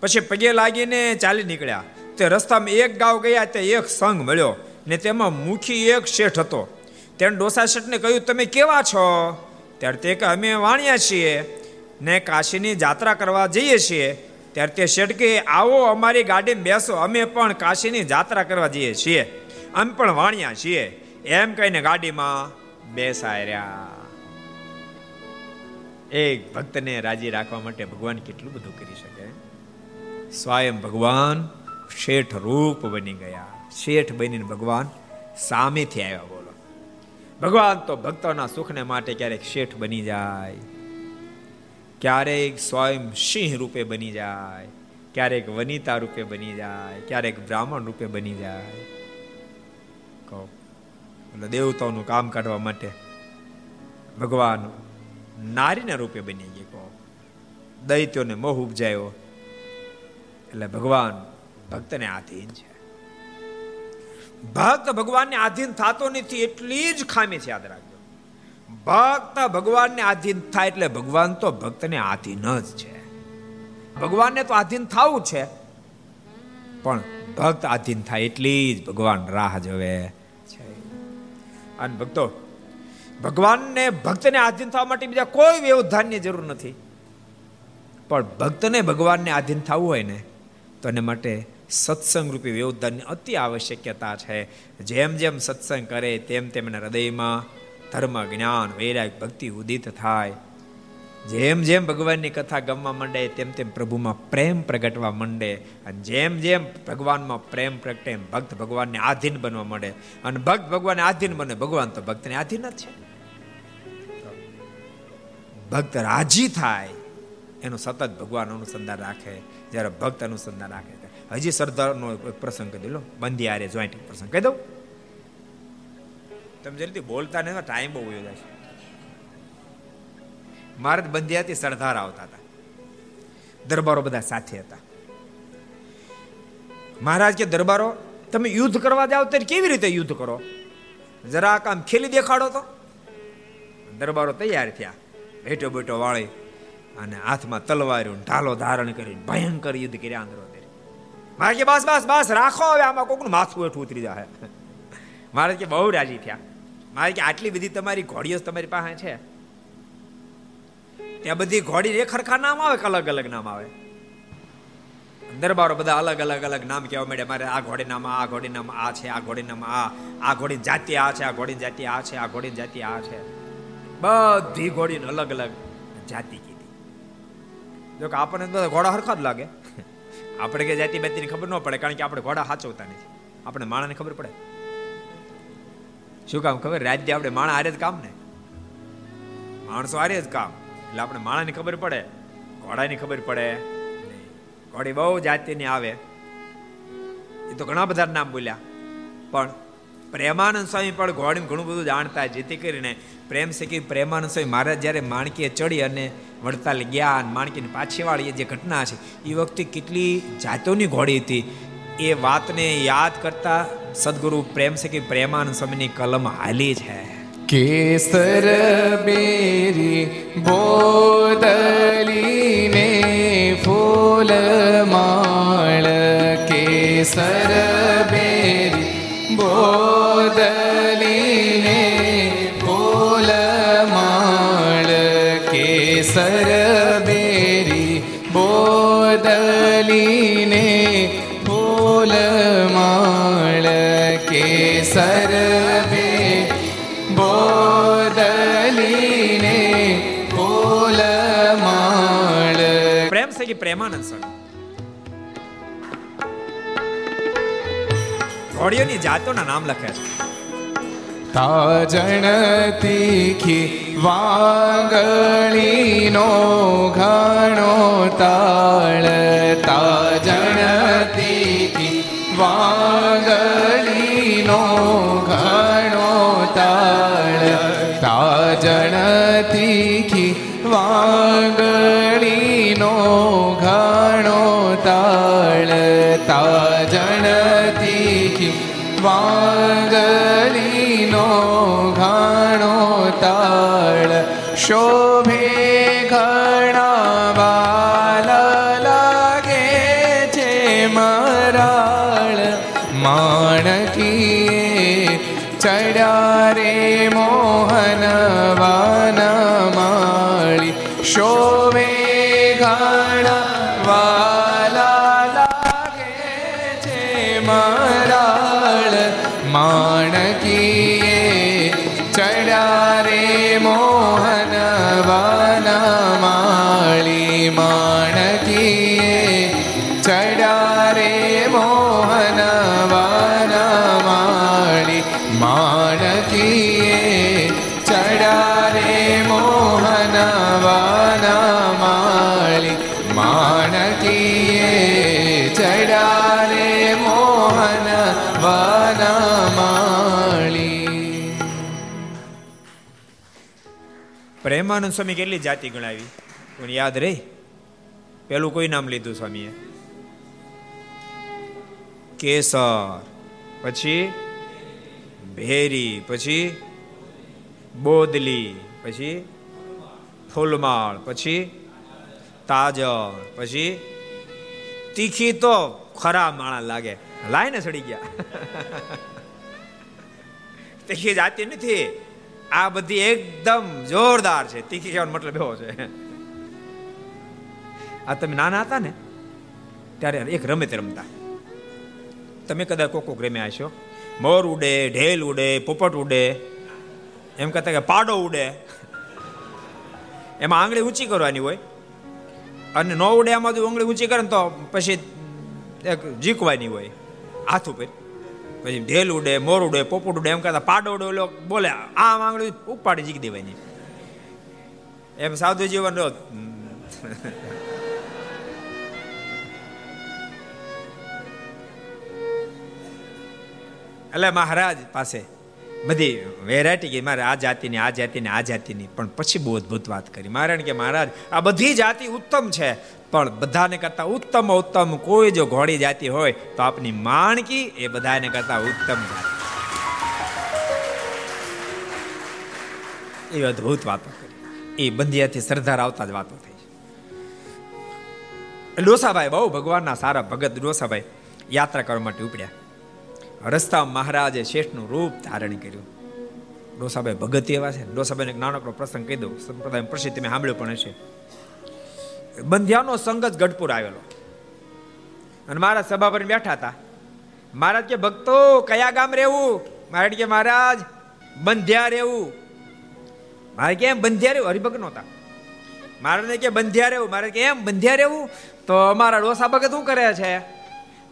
પછી પગે લાગીને ચાલી નીકળ્યા. તે રસ્તામાં એક ગાંવ ગયા તે એક સંઘ મળ્યો ને તેમાં મુખી એક શેઠ હતો. તેને ડોસા શેઠને કહ્યું, તમે કેવા છો? ત્યારે તે કે અમે વાણ્યા છીએ. ને કાશીની જાત્રા કરવા જઈએ છીએ. ત્યારે તે શેઠ કે આવો, અમારી ગાડીમાં બેસો. અમે પણ કાશીની જાત્રા કરવા જઈએ છીએ. અમે પણ વાણ્યા છીએ. એમ કહીને ગાડીમાં બેસાર્યા એક ભક્તને રાજી રાખવા માટે ભગવાન કેટલું બધું કરી શકે. સ્વયં ભગવાન શેઠ રૂપ બની ગયા. શેઠ બનીને ભગવાન સામેથી આવ્યા ભગવાન તો ભક્તોના સુખને માટે ક્યારેક શેઠ બની જાય. ક્યારેક સ્વયં સિંહ રૂપે બની જાય. ક્યારેક વનિતા રૂપે બની જાય. ક્યારેક બ્રાહ્મણ રૂપે બની જાય. કહો. એટલે દેવતાઓનું કામ કાઢવા માટે ભગવાન નારીના રૂપે બની ગઈ, કહો. દૈત્યોને મોહ ઉપજાયો એટલે ભગવાન ભક્તને આધીન છે. ભક્ત ભગવાનને આધીન થતો નથી એટલી જ ખામી છે, યાદ રાખજો. ભક્ત ભગવાનને આધીન થાય એટલે ભગવાન તો ભક્તને આધીન જ છે. ભગવાનને તો આધીન થવું છે, પણ ભક્ત આધીન થાય એટલી જ ભગવાન રાહ જોવે છે. અને ભક્તો, ભગવાનને, ભક્તને આધીન થવા માટે બીજા કોઈ વ્યવધાનની જરૂર નથી. પણ ભક્તને ભગવાનને આધીન થવું હોય ને, તો એને માટે સત્સંગ રૂપી વ્યવધાનની અતિ આવશ્યકતા છે. જેમ જેમ સત્સંગ કરે તેમ તેમ એના હૃદયમાં ધર્મ, જ્ઞાન, વૈરાગ, ભક્તિ ઉદિત થાય. જેમ જેમ ભગવાનની કથા ગમવા માંડે તેમ તેમ પ્રભુમાં પ્રેમ પ્રગટવા માંડે. અને જેમ જેમ ભગવાનમાં પ્રેમ પ્રગટે એમ ભક્ત ભગવાનને આધીન બનવા માંડે. અને ભક્ત ભગવાનને આધીન બને, ભગવાન તો ભક્તને આધીન જ છે. ભક્ત રાજી થાય, એનું સતત ભગવાન અનુસંધાન રાખે. જ્યારે ભક્ત અનુસંધાન રાખે હજી સરદારનો એક પ્રસંગ કહી લો. બંધી આરે જોઈન્ટ પ્રસંગ. કહી દઉં? તમે જલ્દી બોલતા નહીં ટાઈમ બહુ જાય છે. મારે બંધિયાથી સરદાર આવતા હતા. દરબારો બધા સાથે હતા. મહારાજ કે, દરબારો, તમે યુદ્ધ કરવા જાઓ, ત્યારે કેવી રીતે યુદ્ધ કરો? જરાક આમ ખેલી દેખાડો તો. દરબારો તૈયાર થયા. ભેટો બેટો વાળી અને હાથમાં તલવાર્યું ઢાલો ધારણ કરીને ભયંકર યુદ્ધ કર્યા અંદર મારે કે બસ બસ બસ, રાખો હવે આમાં કોકનું માથું હેઠું ઉતરી જાય મારે કે બહુ રાજી થયા. મારે કે આટલી બધી તમારી ઘોડીઓ તમારી પાસે છે? ત્યાં બધી ઘોડી એક ખરખા નામ આવે અલગ અલગ નામ આવે? દરબારો બધા અલગ અલગ અલગ નામ કહેવા માંડ્યા. મારે આ ઘોડી નામ, આ ઘોડી નામ, આ છે, આ ઘોડી નામ, આ આ ઘોડી જાતિ આ છે, આ ઘોડી જાતિ આ છે, આ ઘોડી જાતિ આ છે. બધી ઘોડી અલગ અલગ જાતિ કીધી. જો કે આપણને બધા ઘોડા હરખા જ લાગે. આપણે કે જાતિ બાતિની ખબર ન પડે, કારણ કે આપણે ઘોડા સાચવતા નથી. આપણે માણાને ખબર પડે. શું કામ ખબર? રાજ્ય આપણે માણા હારે જ કામ ને? માણસો હારે જ કામ. એટલે આપણે માણાની ખબર પડે. ઘોડાની ખબર પડે. ઘોડી બહુ જાતિની આવે. એ તો ઘણા બધા નામ બોલ્યા. પણ પ્રેમાનંદ સ્વામી પણ ઘોડીને ઘણું બધું જાણતા, જેથી કરીને પ્રેમ શીખી પ્રેમાનંદ સ્વામી મહારાજ જ્યારે માણકીએ ચડી અને વડતાલ અને માણકીની પાછી વાળી જે ઘટના છે એ વખતે કેટલી જાતોની ઘોડી હતી. એ વાતને યાદ કરતા સદગુરુ પ્રેમ છે કે પ્રેમાનંદ સ્વામીની કલમ હાલી છે કેસર બેરી બોદલીને ફૂલ માળ. કેસર બેરી બોદલીને પ્રેમાનંદ સ્વામી. ઘોડીઓની જાતોના નામ લખે છે. તાજણ તીખી વાગણીનો ઘણો તાળ. તાજણ તીખી વાગળીનો ઘણો તાળ. તાજણ તીખી વાગળીનો શોભે માળી માણકીએ માળી. પ્રેમાનંદ સ્વામી કેટલી જાતિ ગણાવી? પણ યાદ રહી પેલું કોઈ નામ લીધું સ્વામીએ? કેસર, પછી ભેરી, પછી બોદલી, પછી ફૂલમાળ, પછી તાજર, પછી તીખી તો ખરા માણા લાગે. લાઈને સડી ગયા. *laughs* તીખી જાતી નથી. આ બધી એકદમ જોરદાર છે. તીખી કહેવાનો મતલબ એવો છે. આ તમે નાના હતા ને, ત્યારે એક રમત રમતા. તમે કદાચ કોક રમ્યા હશો. મોર ઉડે, ઢેલ ઉડે, પોપટ ઉડે. એમ કહેતા કે પાડો ઉડે. એમાં આંગળી ઊંચી કરવાની હોય અને ન ઉડે એમાં જો આંગળી ઊંચી કરે તો પછી એક જીકવાની હોય, હાથ ઉપર. પછી ઢેલ ઉડે, મોર ઉડે, પોપટ ઉડે, એમ કહેતા પાડો ઉડે, ઓલો બોલે, આમ આંગળી ઉપાડી જીકી દેવાની. એમ સાધુ જીવન *laughs* એટલે મહારાજ પાસે બધી વેરાયટી કે મારે આ જાતિની આ જાતિની આ જાતિની. પણ પછી બહુ અદભુત વાત કરી. મહારાજ કે મહારાજ, આ બધી જાતિ ઉત્તમ છે, પણ બધાને કરતા ઉત્તમ ઉત્તમ કોઈ જો ઘોડી જાતિ હોય, તો આપની માણકી એ બધાને કરતા ઉત્તમ જાતિ. એ અદભુત વાતો કરી. એ બંધિયાથી સરદાર આવતા જ વાતો થઈ. ડોસાભાઈ, બહુ ભગવાનના સારા ભગત ડોસાભાઈ યાત્રા કરવા માટે ઉપડ્યા. રસ્તા મહારાજે શેઠનું રૂપ ધારણ કર્યું. ડોસાભાઈ ભગત એવા છે. ડોસાભાઈને એક નાનકડો પ્રસંગ કહી દઉં. સંપ્રદાય પ્રસિદ્ધ તમે સાંભળ્યો પણ હશે. બંધિયાનો સંગત ગઢપુર આવેલો. અને મહારાજ સભા પર બેઠા હતા. મહારાજ કે, ભક્તો, કયા ગામ રહેવું? મહારાજ કે, મહારાજ, બંધ્યા રહેવું. મારે કેમ બંધ્યા રહેવું? હરિભગત નહોતા. મહારાજને કે, બંધ્યા રહેવું. મારે કેમ બંધ્યા રહેવું? તો અમારા ડોસા ભગત શું કરે છે?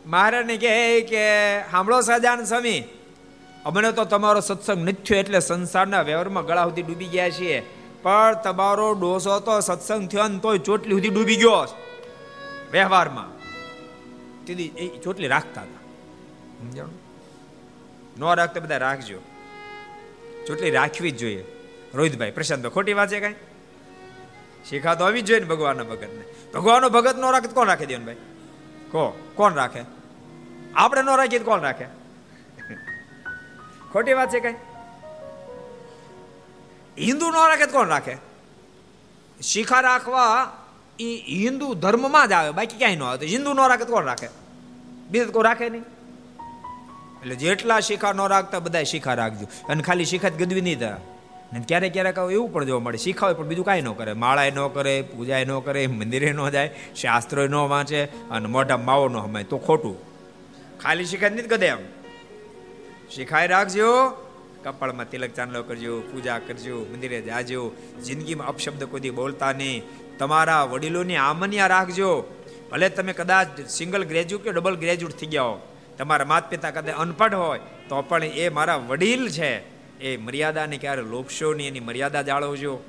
મહારાજને કહે કે સાંભળો સજાન સ્વામી, અમને તો તમારો સત્સંગ નથી થયો એટલે સંસારના વ્યવહારમાં ગળા સુધી ડૂબી ગયા છીએ. પણ તમારો ડોસો તો સત્સંગ થયો ને તોય ચોટલી સુધી ડૂબી ગયો વ્યવહારમાં. તેથી એ ચોટલી રાખતા હતા. ન રાખતા બધા રાખજો. ચોટલી રાખવી જ જોઈએ. રોહિતભાઈ પ્રશાંતભાઈ ખોટી વાત છે કાંઈ? શીખા તો આવી જ જોઈએ ને ભગવાનના ભગતને. ભગવાનનો ભગત નો રાખે કોણ રાખે દેવનભાઈ કો, કોણ રાખે? આપણે ન રાખીએ તો કોણ રાખે? ખોટી વાત છે કઈ? હિન્દુ ન રાખે તો કોણ રાખે? શિખા રાખવા એ હિન્દુ ધર્મમાં જ આવે, બાકી ક્યાંય ન આવે. તો હિન્દુ ન રાખે તો કોણ રાખે? બીજું કોઈ રાખે નહીં. એટલે જેટલા શિખા ન રાખતા બધા શિખા રાખજો. અને ખાલી શિખા જ ગદવી નહીં થાય. ને ક્યારેક ક્યારેક એવું પણ જોવા મળે. શીખાવે પણ બીજું કાંઈ ન કરે. માળાએ ન કરે પૂજાએ ન કરે, મંદિરે ન જાય, શાસ્ત્રોય ન વાંચે અને મોઢા માવો ન હમાય. તો ખોટું. ખાલી શીખાય નથી ગદે એમ શીખાય રાખજો, કપાળમાં તિલક ચાંદલો કરજો, પૂજા કરજો, મંદિરે જાજો, જિંદગીમાં અપશબ્દ કોઈ બોલતા નહીં. તમારા વડીલોની આમન્યા રાખજો. ભલે તમે કદાચ સિંગલ ગ્રેજ્યુએટ કે ડબલ ગ્રેજ્યુએટ થઈ ગયા હો, તમારા માતા પિતા કદાચ અનપઢ હોય, તો પણ એ મારા વડીલ છે. એ મર્યાદાને ક્યારે લોપશો નહીં, એની મર્યાદા જાળવજો.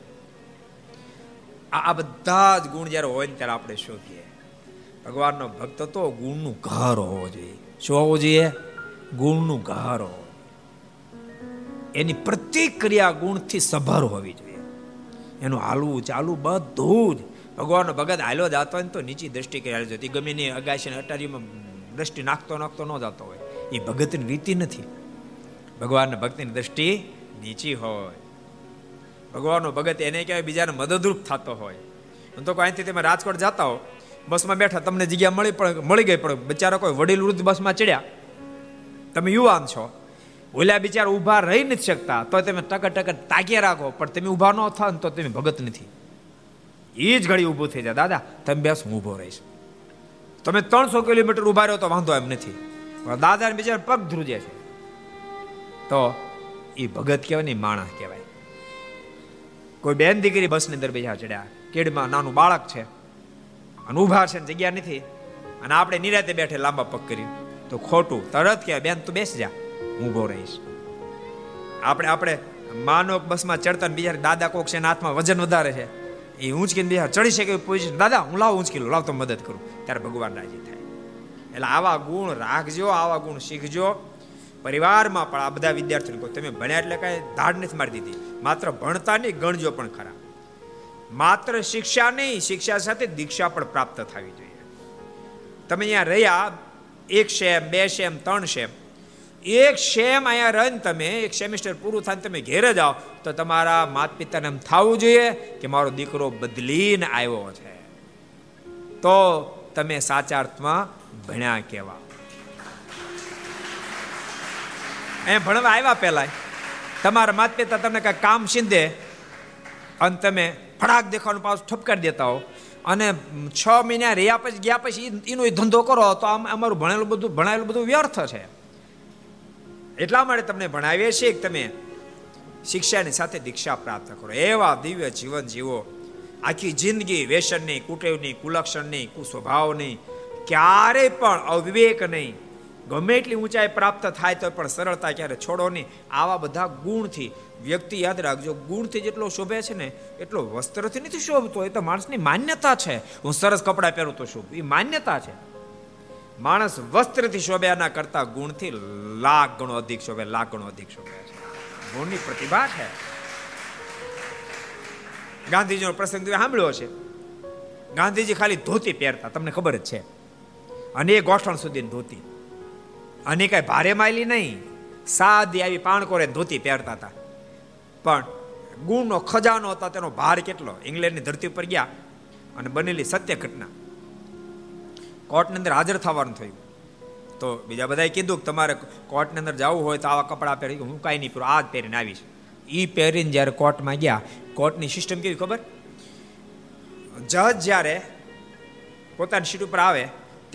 આ બધા જ ગુણ જ્યારે હોય ને ત્યારે આપણે શોધીએ. ભગવાનનો ભક્ત તો ગુણનું ઘર હોવો જોઈએ. હોવું જોઈએ ગુણનું ઘર. એની પ્રતિક્રિયા ગુણથી સભર હોવી જોઈએ. એનું હાલવું ચાલવું બધું જ. ભગવાનનો ભગત હાલ્યો જતો હોય ને તો નીચી દ્રષ્ટિ કરી જતી ગમે એની અગાશીને અટારીમાં દ્રષ્ટિ નાખતો નાખતો ન જતો હોય. એ ભગતની રીતિ નથી. ભગવાનના ભક્તિની દ્રષ્ટિ નીચી હોય. ભગવાનનો ભગત એને કહેવાય બીજાને મદદરૂપ થતો હોય. તો અહીંથી તમે રાજકોટ જતા હો બસમાં બેઠા, તમને જગ્યા મળી પણ મળી ગઈ, પણ બિચારા કોઈ વડીલ વૃદ્ધ બસમાં ચડ્યા. તમે યુવાન છો. ઓલા બિચારા ઊભા રહી નથી શકતા, તો તમે ટક ટક તાકીએ રાખો, પણ તમે ઊભા ન થાવ તો તમે ભગત નથી. એ જ ઘડી ઊભું થઈ જાય. દાદા, તમે બેસ, હું ઊભો રહીશ. તમે ત્રણસો કિલોમીટર ઊભા રહ્યો તો વાંધો એમ નથી. દાદા ને બિચારા પગ ધ્રુજે છે. તો એ ભગત કહેવાય ને માણસ કહેવાય. કોઈ બેન દીકરી બસની અંદર બેસા ચડ્યા. કેડમાં નાનું બાળક છે. અને ઊભા છે જગ્યા નથી. અને આપણે નિરાતે બેઠે લાંબા પગ કર્યું. તો ખોટું, તરત કે બેન તું બેસી જા, હું ઊભો રહીશ. આપણે આપણે માનો બસમાં ચડતા ને બીજા દાદા કોક છે હાથમાં વજન વધારે છે. એ ઊંચકીને બીજા ચડી શકે પોઝિશન દાદા, હું લાવ ઊંચકી લો લાવ તો મદદ કરું. ત્યારે ભગવાન રાજી થાય. એટલે આવા ગુણ રાખજો, આવા ગુણ શીખજો. પરિવારમાં પણ આ બધા વિદ્યાર્થીઓ તમે ભણ્યા એટલે કાંઈ ધાડ નથી મારી દીધી. માત્ર ભણતા નહીં, ગણજો પણ ખરા. માત્ર શિક્ષા નહીં, શિક્ષા સાથે દીક્ષા પણ પ્રાપ્ત થવી જોઈએ. તમે અહીંયા રહ્યા, એક શેમ, બે શેમ, ત્રણ શેમ. એક શેમ અહીંયા રન તમે, એક સેમિસ્ટર પૂરું થાય તમે ઘેરે જાઓ, તો તમારા માત પિતાને એમ થવું જોઈએ કે મારો દીકરો બદલીને આવ્યો છે. તો તમે સાચા અર્થમાં ભણ્યા કહેવા અહીંયા ભણવા આવ્યા પહેલા તમારા માત પિતા તમને કાંઈ કામ શીંધે અને તમે ફડાક દેખાવાનું પાછું ઠપકારી દેતા હો. અને છ મહિના રહ્યા પછી, ગયા પછી એનો ધંધો કરો, તો આમ અમારું ભણેલું બધું ભણાયેલું બધું વ્યર્થ છે. એટલા માટે તમને ભણાવીએ છીએ કે તમે શિક્ષાની સાથે દીક્ષા પ્રાપ્ત કરો. એવા દિવ્ય જીવન જીવો. આખી જિંદગી વ્યસનની કુટેવની, કુલક્ષણની, કુસ્વભાવની ક્યારેય પણ અવિવેક નહીં. ગમે એટલી ઊંચાઈ પ્રાપ્ત થાય તો પણ સરળતા ક્યારે છોડો નહીં. આવા બધા ગુણથી વ્યક્તિ યાદ રાખજો. ગુણથી જેટલો શોભે છે ને, એટલો વસ્ત્રથી નથી શોભતો. એ તો માણસની માન્યતા છે. હું સરસ કપડાં પહેરું તો શોભ. એ માન્યતા છે. માણસ વસ્ત્રથી શોભ્યાના કરતા ગુણથી લાખ ગણો અધિક શોભે લાખ ગણો અધિક શોભે છે. ગુણની પ્રતિભા છે. ગાંધીજીનો પ્રસંગ સાંભળ્યો છે ગાંધીજી ખાલી ધોતી પહેરતા, તમને ખબર જ છે. અને એ ગોઠણ સુધી ધોતી. અને કઈ ભારે માયલી નહીં. સાદી આવી પાણકોરે ધોતી પહેરતા હતા. પણ ગુણનો ખજાનો હતો, તેનો ભાર કેટલો? ઇંગ્લેન્ડની ધરતી ઉપર ગયા અને બનેલી સત્ય ઘટના. કોર્ટની અંદર હાજર થવાનું થયું. તો બીજા બધાએ કીધું કે તમારે કોર્ટની અંદર જવું હોય તો આવા કપડાં પહેરી હું કાંઈ નહીં પૂરું આ જ પહેરીને આવીશ. એ પહેરીને જ્યારે કોર્ટમાં ગયા, કોર્ટની સિસ્ટમ કેવી ખબર? જજ જ્યારે પોતાની સીટ ઉપર આવે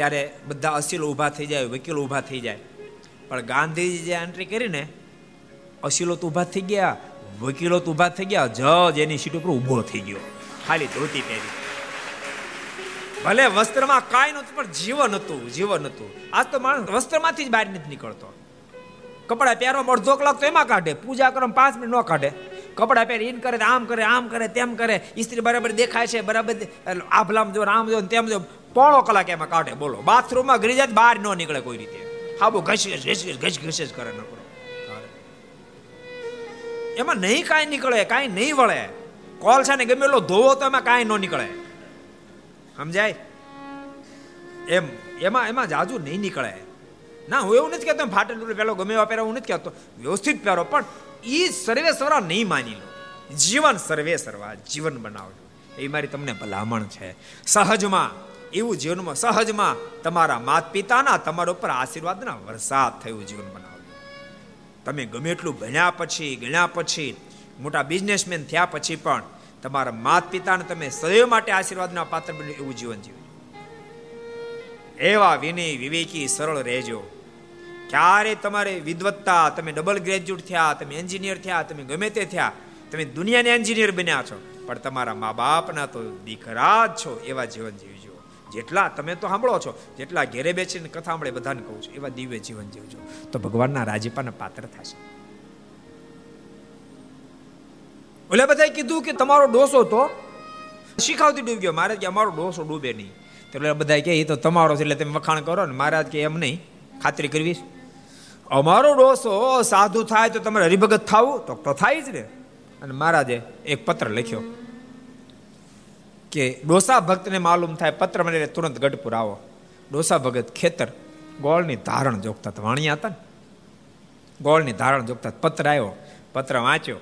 ત્યારે બધા અસીલો ઊભા થઈ જાય, વકીલો ઊભા થઈ જાય. પણ ગાંધીજી જે એન્ટ્રી કરીને, અસીલો તો ઊભા થઈ ગયા, વકીલો તો ઊભા થઈ ગયા, જજ એની સીટ ઉપર ઊભો થઈ ગયો. ખાલી ધોતી પહેરી. ભલે વસ્ત્રમાં કાંઈ નહોતું, પણ જીવન હતું જીવન હતું. આજ તો માણસ વસ્ત્રમાંથી જ બહાર નથી નીકળતો. કપડા પહેરવા અડધો કલાક તો એમાં કાઢે, પૂજા કરો પાંચ મિનિટ ન કાઢે. કપડા પહેરી ઇન કરે, આમ કરે આમ કરે, તેમ કરે. સ્ત્રી બરાબર દેખાય છે, બરાબર આભલામ જો આમ જો, તેમ જો. પોણો કલાક એમાં કાઢે, બોલો. બાથરૂમમાં ગરી જાય બહાર ન નીકળે કોઈ રીતે. હાબુ ઘસી ઘસી ઘસી ઘસ જ કરે નકરો. એમાં નહીં કાંઈ નીકળે, કાંઈ નહીં વળે. કોલ છે ને ગમે એટલો ધોવો તો એમાં કાંઈ ન નીકળે. સમજાય? એમ, એમાં એમાં જાજુ નહીં નીકળે. ના, હું એવું નથી કહેતો ફાટેલું પેલો ગમે એવા પહેરો હું નથી કહેતો. વ્યવસ્થિત પહેરો, પણ એ સર્વે સર્વા નહીં માની લો. જીવન સર્વે સર્વા જીવન બનાવજો. એ મારી તમને ભલામણ છે. સહજમાં એવું જીવનમાં સહજમાં તમારા માત પિતાના તમારા ઉપર આશીર્વાદના વરસાદ થયું જીવન બનાવ્યું તમે ગમે એટલું ભણ્યા પછી, ગણ્યા પછી, મોટા બિઝનેસમેન થયા પછી પણ તમારા માત પિતાને તમે સદૈવ માટે આશીર્વાદના પાત્ર બન્યું એવું જીવન જીવ્યું એવા વિનય, વિવેકી, સરળ રહેજો. ક્યારે તમારે વિદવત્તા, તમે ડબલ ગ્રેજ્યુએટ થયા, તમે એન્જિનિયર થયા, તમે ગમે તે થયા, તમે દુનિયાના એન્જિનિયર બન્યા છો, પણ તમારા મા બાપના તો દીકરા જ છો એવા જીવન જીવજો જેટલા તમે તો સાંભળો છો, જેટલા ઘેરે બેસીને કથા સાંભળે બધાને કહું છું, એવા દિવ્ય જીવન જીવજો. તો ભગવાનના રાજીપાના પાત્ર થશે. ઓલે બધાએ કીધું કે તમારો ડોસો તો શીખાવતી ડૂબી ગયો. મહારાજ કે અમારો ડોસો ડૂબે નહીં. તો એટલે બધા કે એ તો તમારો છે એટલે તમે વખાણ કરો ને. મહારાજ કે એમ નહીં. ખાતરી કરવી અમારો ડોસો સાધુ થાય તો તમારે હરિભગત થવું તો થાય જ ને. અને મહારાજે એક પત્ર લખ્યો. કે ડોસા ભક્તને માલુમ થાય, પત્ર મને તુરંત ગઢપુર આવો. ડોસા ભગત ખેતર, ગોળની ધારણ જોગતા વાણિયા હતા ને? ગોળની ધારણ જોગતા પત્ર આવ્યો પત્ર વાંચ્યો.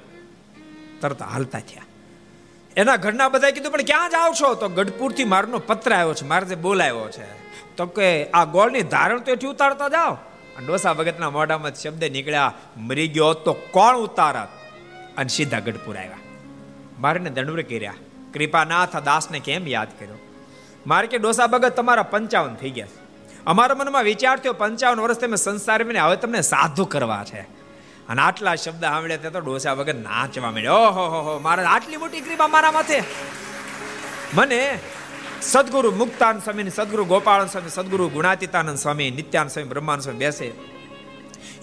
તરત હાલતા થયા. એના ઘરના બધા કીધું, પણ ક્યાં જાઓ છો તો ગઢપુરથી મારનો પત્ર આવ્યો છે. મારે બોલાવ્યો છે. તો કે, આ ગોળની ધારણ તો એથી ઉતારતા જાઓ. ડોસા ભગતના મોઢામાં શબ્દ નીકળ્યા, મરી ગયો તો કોણ ઉતારત? અને સીધા ગઢપુર આવ્યા. મારે દંડવરે કર્યા. કૃપાનાથ દાસને કેમ યાદ કર્યો? મારે કે ડોસા ભગત તમારા પંચાવન થઈ ગયા અમારા મનમાં વિચાર થયો, પંચાવન વર્ષ તમે સંસાર હવે તમને સાધુ કરવા છે. અને આટલા શબ્દ સાંભળ્યા તો ડોસા વગર નાચવા મળ્યો ઓહો, હો હો, મારા આટલી મોટી કૃપા મારા માથે? મને સદગુરુ મુક્તાન સ્વામી સદગુરુ ગોપાલ સ્વામી, સદગુરુ ગુણાતીતાનંદ સ્વામી, નિત્યાનંદ સ્વામી, બ્રહ્માનંદ સ્વામી બેસે.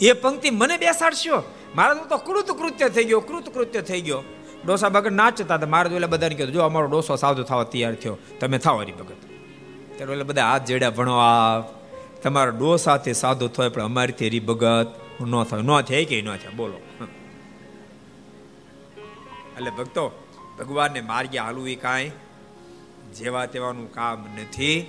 એ પંક્તિ મને બેસાડશો? મારા તો કૃત કૃત્ય થઈ ગયો, કૃત કૃત્ય થઈ ગયો. ડોસા ભગત નાચતા હતા. મારે એટલે બધાને કીધું, જો અમારો ડોસો સાધુ થવા તૈયાર થયો, તમે થાવ હરી ભગત. ત્યારે એટલે બધા હાથ જેડ્યા ભણો આ તમારા ડોસાથી સાધુ થાય, પણ અમારીથી હરી ભગત ન થાય. ન થાય કે ન થાય? બોલો. એટલે ભક્તો, ભગવાનને માર્ગે હાલવું એ કાંઈ જેવા તેવાનું કામ નથી.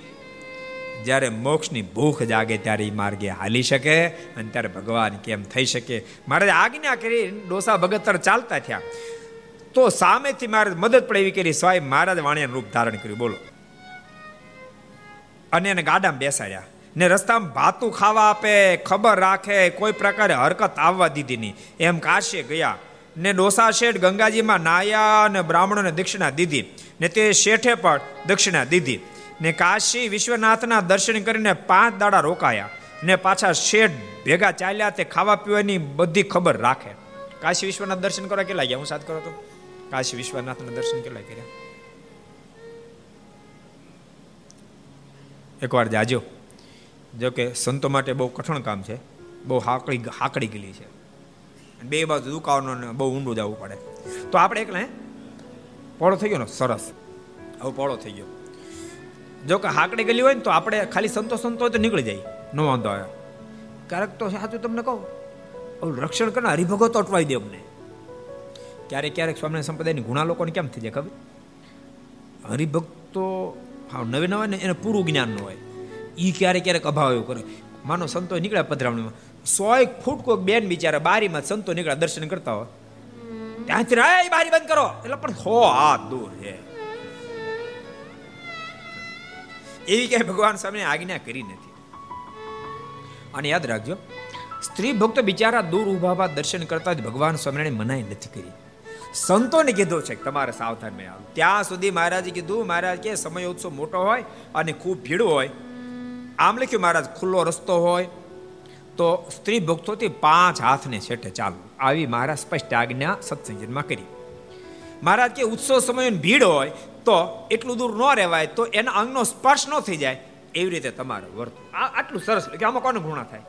જ્યારે મોક્ષની ભૂખ જાગે ત્યારે એ માર્ગે હાલી શકે અને ત્યારે ભગવાન કેમ થઈ શકે? મારે આજ્ઞા કરી ડોસા ભગત ચાલતા થયા. તો સામેથી મારે મદદ પડે એવી કરી સ્વાય મહારાજ વાણિયા રૂપ ધારણ કર્યું, બોલો. અને એને ગાડામાં બેસાડ્યા. ને રસ્તામાં ભાતું ખાવા આપે, ખબર રાખે, કોઈ પ્રકારે હરકત આવવા દીધી નહીં. એમ કાશીએ ગયા. ને ડોસા શેઠ ગંગાજીમાં નાયા અને બ્રાહ્મણોને દક્ષિણા દીધી. ને તે શેઠે પણ દક્ષિણા દીધી. ને કાશી વિશ્વનાથના દર્શન કરીને પાંચ દાડા રોકાયા. ને પાછા શેઠ ભેગા ચાલ્યા, તે ખાવા પીવાની બધી ખબર રાખે. કાશી વિશ્વનાથ દર્શન કરવા કેટલા ગયા? હું સાથ કરો તો? કાશી વિશ્વનાથના દર્શન કેટલા કર્યા? એકવાર જાજો. જો કે સંતો માટે બહુ કઠણ કામ છે. બહુ હાકડી હાકડી ગયેલી છે. બે બાજુ દુકાનો બહુ ઊંડું જવું પડે. તો આપણે એકલા પોળો થઈ ગયો ને? સરસ. હવે પોળો થઈ ગયો. જો કે હાકડી ગયેલી હોય ને તો આપણે ખાલી સંતો સંતો તો નીકળી જાય. ન વાંધો આવે. ક્યારેક તો સાચું તમને કહું. રક્ષણ કરનાર હરિભગત અટવાઈ દે અમને. ક્યારેક ક્યારેક સ્વામિનારાયણ સંપ્રદાયની ઘણા લોકોને કેમ થઈ જાય ખબર? હરિભક્તો, હા નવે નવા ને એને પૂરું જ્ઞાન ન હોય. એ ક્યારેક ક્યારેક અભાવ એવું કરે. માનો સંતો નીકળ્યા પધરામણીમાં. સો એક ફૂટ કોઈક બેન બિચારા બારીમાં સંતો નીકળ્યા દર્શન કરતા હોય. ત્યાંથી રાય બારી બંધ કરો. એટલે પણ હો હાથ દૂર છે. એવી ક્યાંય ભગવાન સામે આજ્ઞા કરી નથી. અને યાદ રાખજો સ્ત્રી ભક્તો બિચારા દૂર ઊભા દર્શન કરતા જ ભગવાન સ્વામિનારાયણ મનાઈ નથી કરી. સંતોને કીધું છે તમારે સાવધાન મેં આવું. ત્યાં સુધી મહારાજે કીધું, મહારાજ, કે સમય ઉત્સવ મોટો હોય અને ખૂબ ભીડ હોય, આમ લખ્યું, મહારાજ, ખુલ્લો રસ્તો હોય, તો સ્ત્રી ભક્તોથી પાંચ હાથને છેટે ચાલુ. આવી મહારાજ સ્પષ્ટ આજ્ઞા સત્સંગમાં કરી. મહારાજ કે, ઉત્સવ સમય ભીડ હોય, તો એટલું દૂર ન રહેવાય, તો એના અંગનો સ્પર્શ ન થઈ જાય. એવી રીતે તમારે વર્ત આટલું સરસ, કે આમાં કોને ગુણા થાય?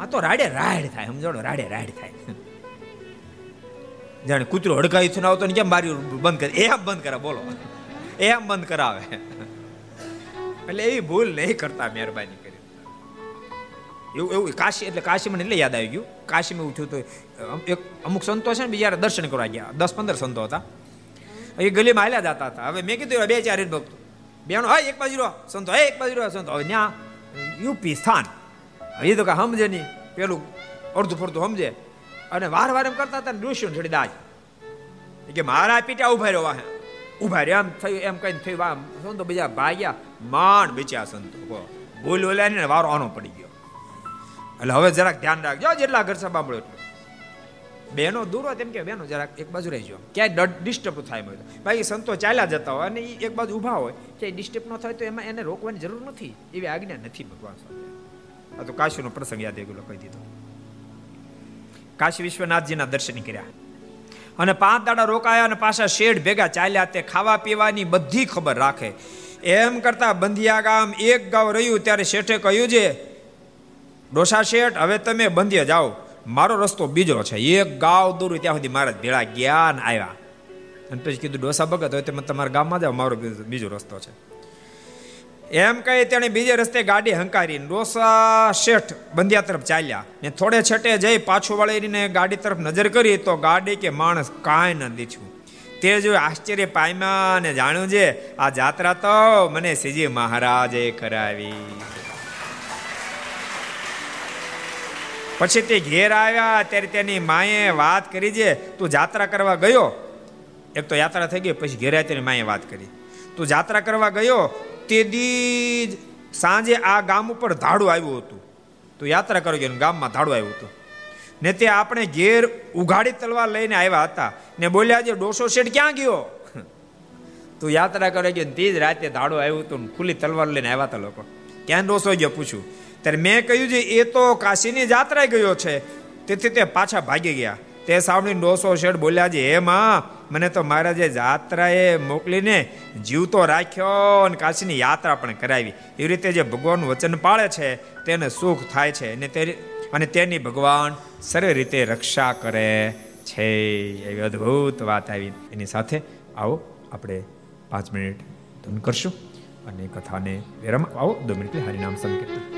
આ તો રાડે રાડ થાય સમજો રાડે રાડ થાય. જાણે કૂતરો હડકાઈ થઈને આવતો ને કેમ બારી બંધ કરે? એમ બંધ કરે, બોલો. એમ બંધ કરાવે. એટલે એવી ભૂલ નહીં કરતા મહેરબાની કરી. એવું એવું, કાશી, એટલે કાશી મને એટલે યાદ આવી ગયું. કાશીમાં થયું તો એક અમુક સંતો છે ને બીજા દર્શન કરવા ગયા. દસ, પંદર સંતો હતા. એ ગલીમાં હાલ્યા જતા હતા. હવે મેં કીધું બે, ચાર ભક્તો. બેનો, હા, એક બાજુ રહો. સંતો એક બાજુ રહો. સંતો, હવે ત્યાં યુપી સ્થાન. એ તો કાંઈ સમજે નહીં. પેલું અડધું ફરતું સમજે. અને વાર વાર એમ કરતા હતા ડૂસ્યું છોડી દાજ. કે મારા પીટા ઊભા રહ્યો વાહે. ઊભા રહ્યો એમ થયું, એમ કઈ થયું આમ સંતો બીજા ભાગ્યા? માંડ બીચ્યા સંતો ભૂલ બોલ્યા ને વારો આનો પડી ગયો. એટલે હવે જરાક ધ્યાન રાખજો જેટલા ઘર સભા મળ્યો એટલું. બેનો દૂર હોય તેમ કે બેનો જરાક એક બાજુ રહેજો. ક્યાંય ડિસ્ટર્બ થાય મળે બાકી સંતો ચાલ્યા જતા હોય અને એક બાજુ ઊભા હોય, ક્યાંય ડિસ્ટર્બ ન થાય તો એમાં એને રોકવાની જરૂર નથી. એવી આજ્ઞા નથી ભગવાન સાથે. આ તો કાશીનો પ્રસંગ યાદ આવી ગયો કહી દીધો. કાશી વિશ્વનાથજીના દર્શન કર્યા. અને પાંચ દાડા રોકાયા અને પાછા શેઠ ભેગા ચાલ્યા તે ખાવા પીવાની બધી ખબર રાખે. એમ કરતા બંધિયા ગામ એક ગાવ રહ્યું ત્યારે શેઠે કહ્યું છે ડોસા શેઠ, હવે તમે બંધિયા જાઓ. મારો રસ્તો બીજો છે. એક ગાવ દૂર ત્યાં સુધી મારા ભેળા ગયા ને આવ્યા. અને પછી કીધું ડોસા ભગત હોય તમે તમારા ગામમાં જાઓ. મારો બીજો રસ્તો છે. એમ કહી તેણે બીજે રસ્તે ગાડી હંકારી ડોસા શેઠ બંધિયા તરફ ચાલ્યા ને થોડે છેટે જઈ પાછું વળીને ગાડી તરફ નજર કરી તો ગાડી કે માણસ કાંઈ ન દીઠું તે જો આશ્ચર્ય પામ્યા અને જાણ્યું છે આ જાત્રા તો મને શ્રીજી મહારાજે કરાવી. પછી તે ઘેર આવ્યા, ત્યારે તેની માએ વાત કરી છે તું જાત્રા કરવા ગયો? એક તો યાત્રા થઈ ગઈ, પછી ઘેર તેની માએ વાત કરી. તું જાત્રા કરવા ગયો? તે દી સાંજે આ ગામ ઉપર ધાડું આવ્યું હતું. તો યાત્રા કરી ગયો ગામમાં ધાડું આવ્યું હતું. ને તે આપણે ઘેર ઉઘાડી તલવાર લઈને આવ્યા હતા. ને બોલ્યા જે ડોસો શેઠ ક્યાં ગયો? તું યાત્રા કરે ગયો તે જ રાતે ધાડું આવ્યું હતું ખુલ્લી તલવાર લઈને આવ્યા હતા લોકો. ક્યાં ડોસો ગયો પૂછ્યું. ત્યારે મેં કહ્યું છે એ તો કાશીની જાત્રાએ ગયો છે. તેથી તે પાછા ભાગી ગયા. તે સાંભળીને ડોસો શેઠ બોલ્યા છે, હે માં, મને તો મહારાજે જાત્રાએ મોકલીને જીવતો રાખ્યો અને કાશીની યાત્રા પણ કરાવી. એવી રીતે જે ભગવાનનું વચન પાળે છે, તેને સુખ થાય છે અને તે અને તેની ભગવાન સરળ રીતે રક્ષા કરે છે. એવી અદ્ભુત વાત આવી. એની સાથે આવો, આપણે પાંચ મિનિટ ધૂન કરશું અને કથાને વિરામ આવો, દો મિનિટ હરિનામ સંકીર્તન.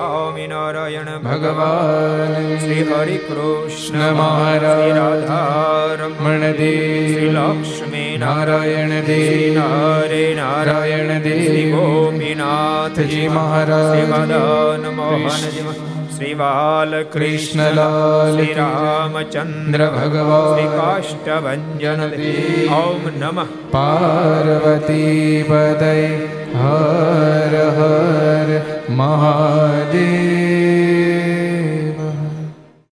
સ્વામિનારાયણ ભગવાન શ્રી હરિ કૃષ્ણ મહારાજ રાધારમણ દેવ લક્ષ્મી નારાયણ દેવ હરે નરે નારાયણ નારાયણ દેવ ગોપીનાથજી મહારાજ મદન મોહનજી શ્રી બાલકૃષ્ણ કૃષ્ણલાલ શ્રી રામચંદ્ર ભગવાન શ્રી કાષ્ટભન ઓમ નમઃ પાર્વતી પદય હર હર મહાદેવ.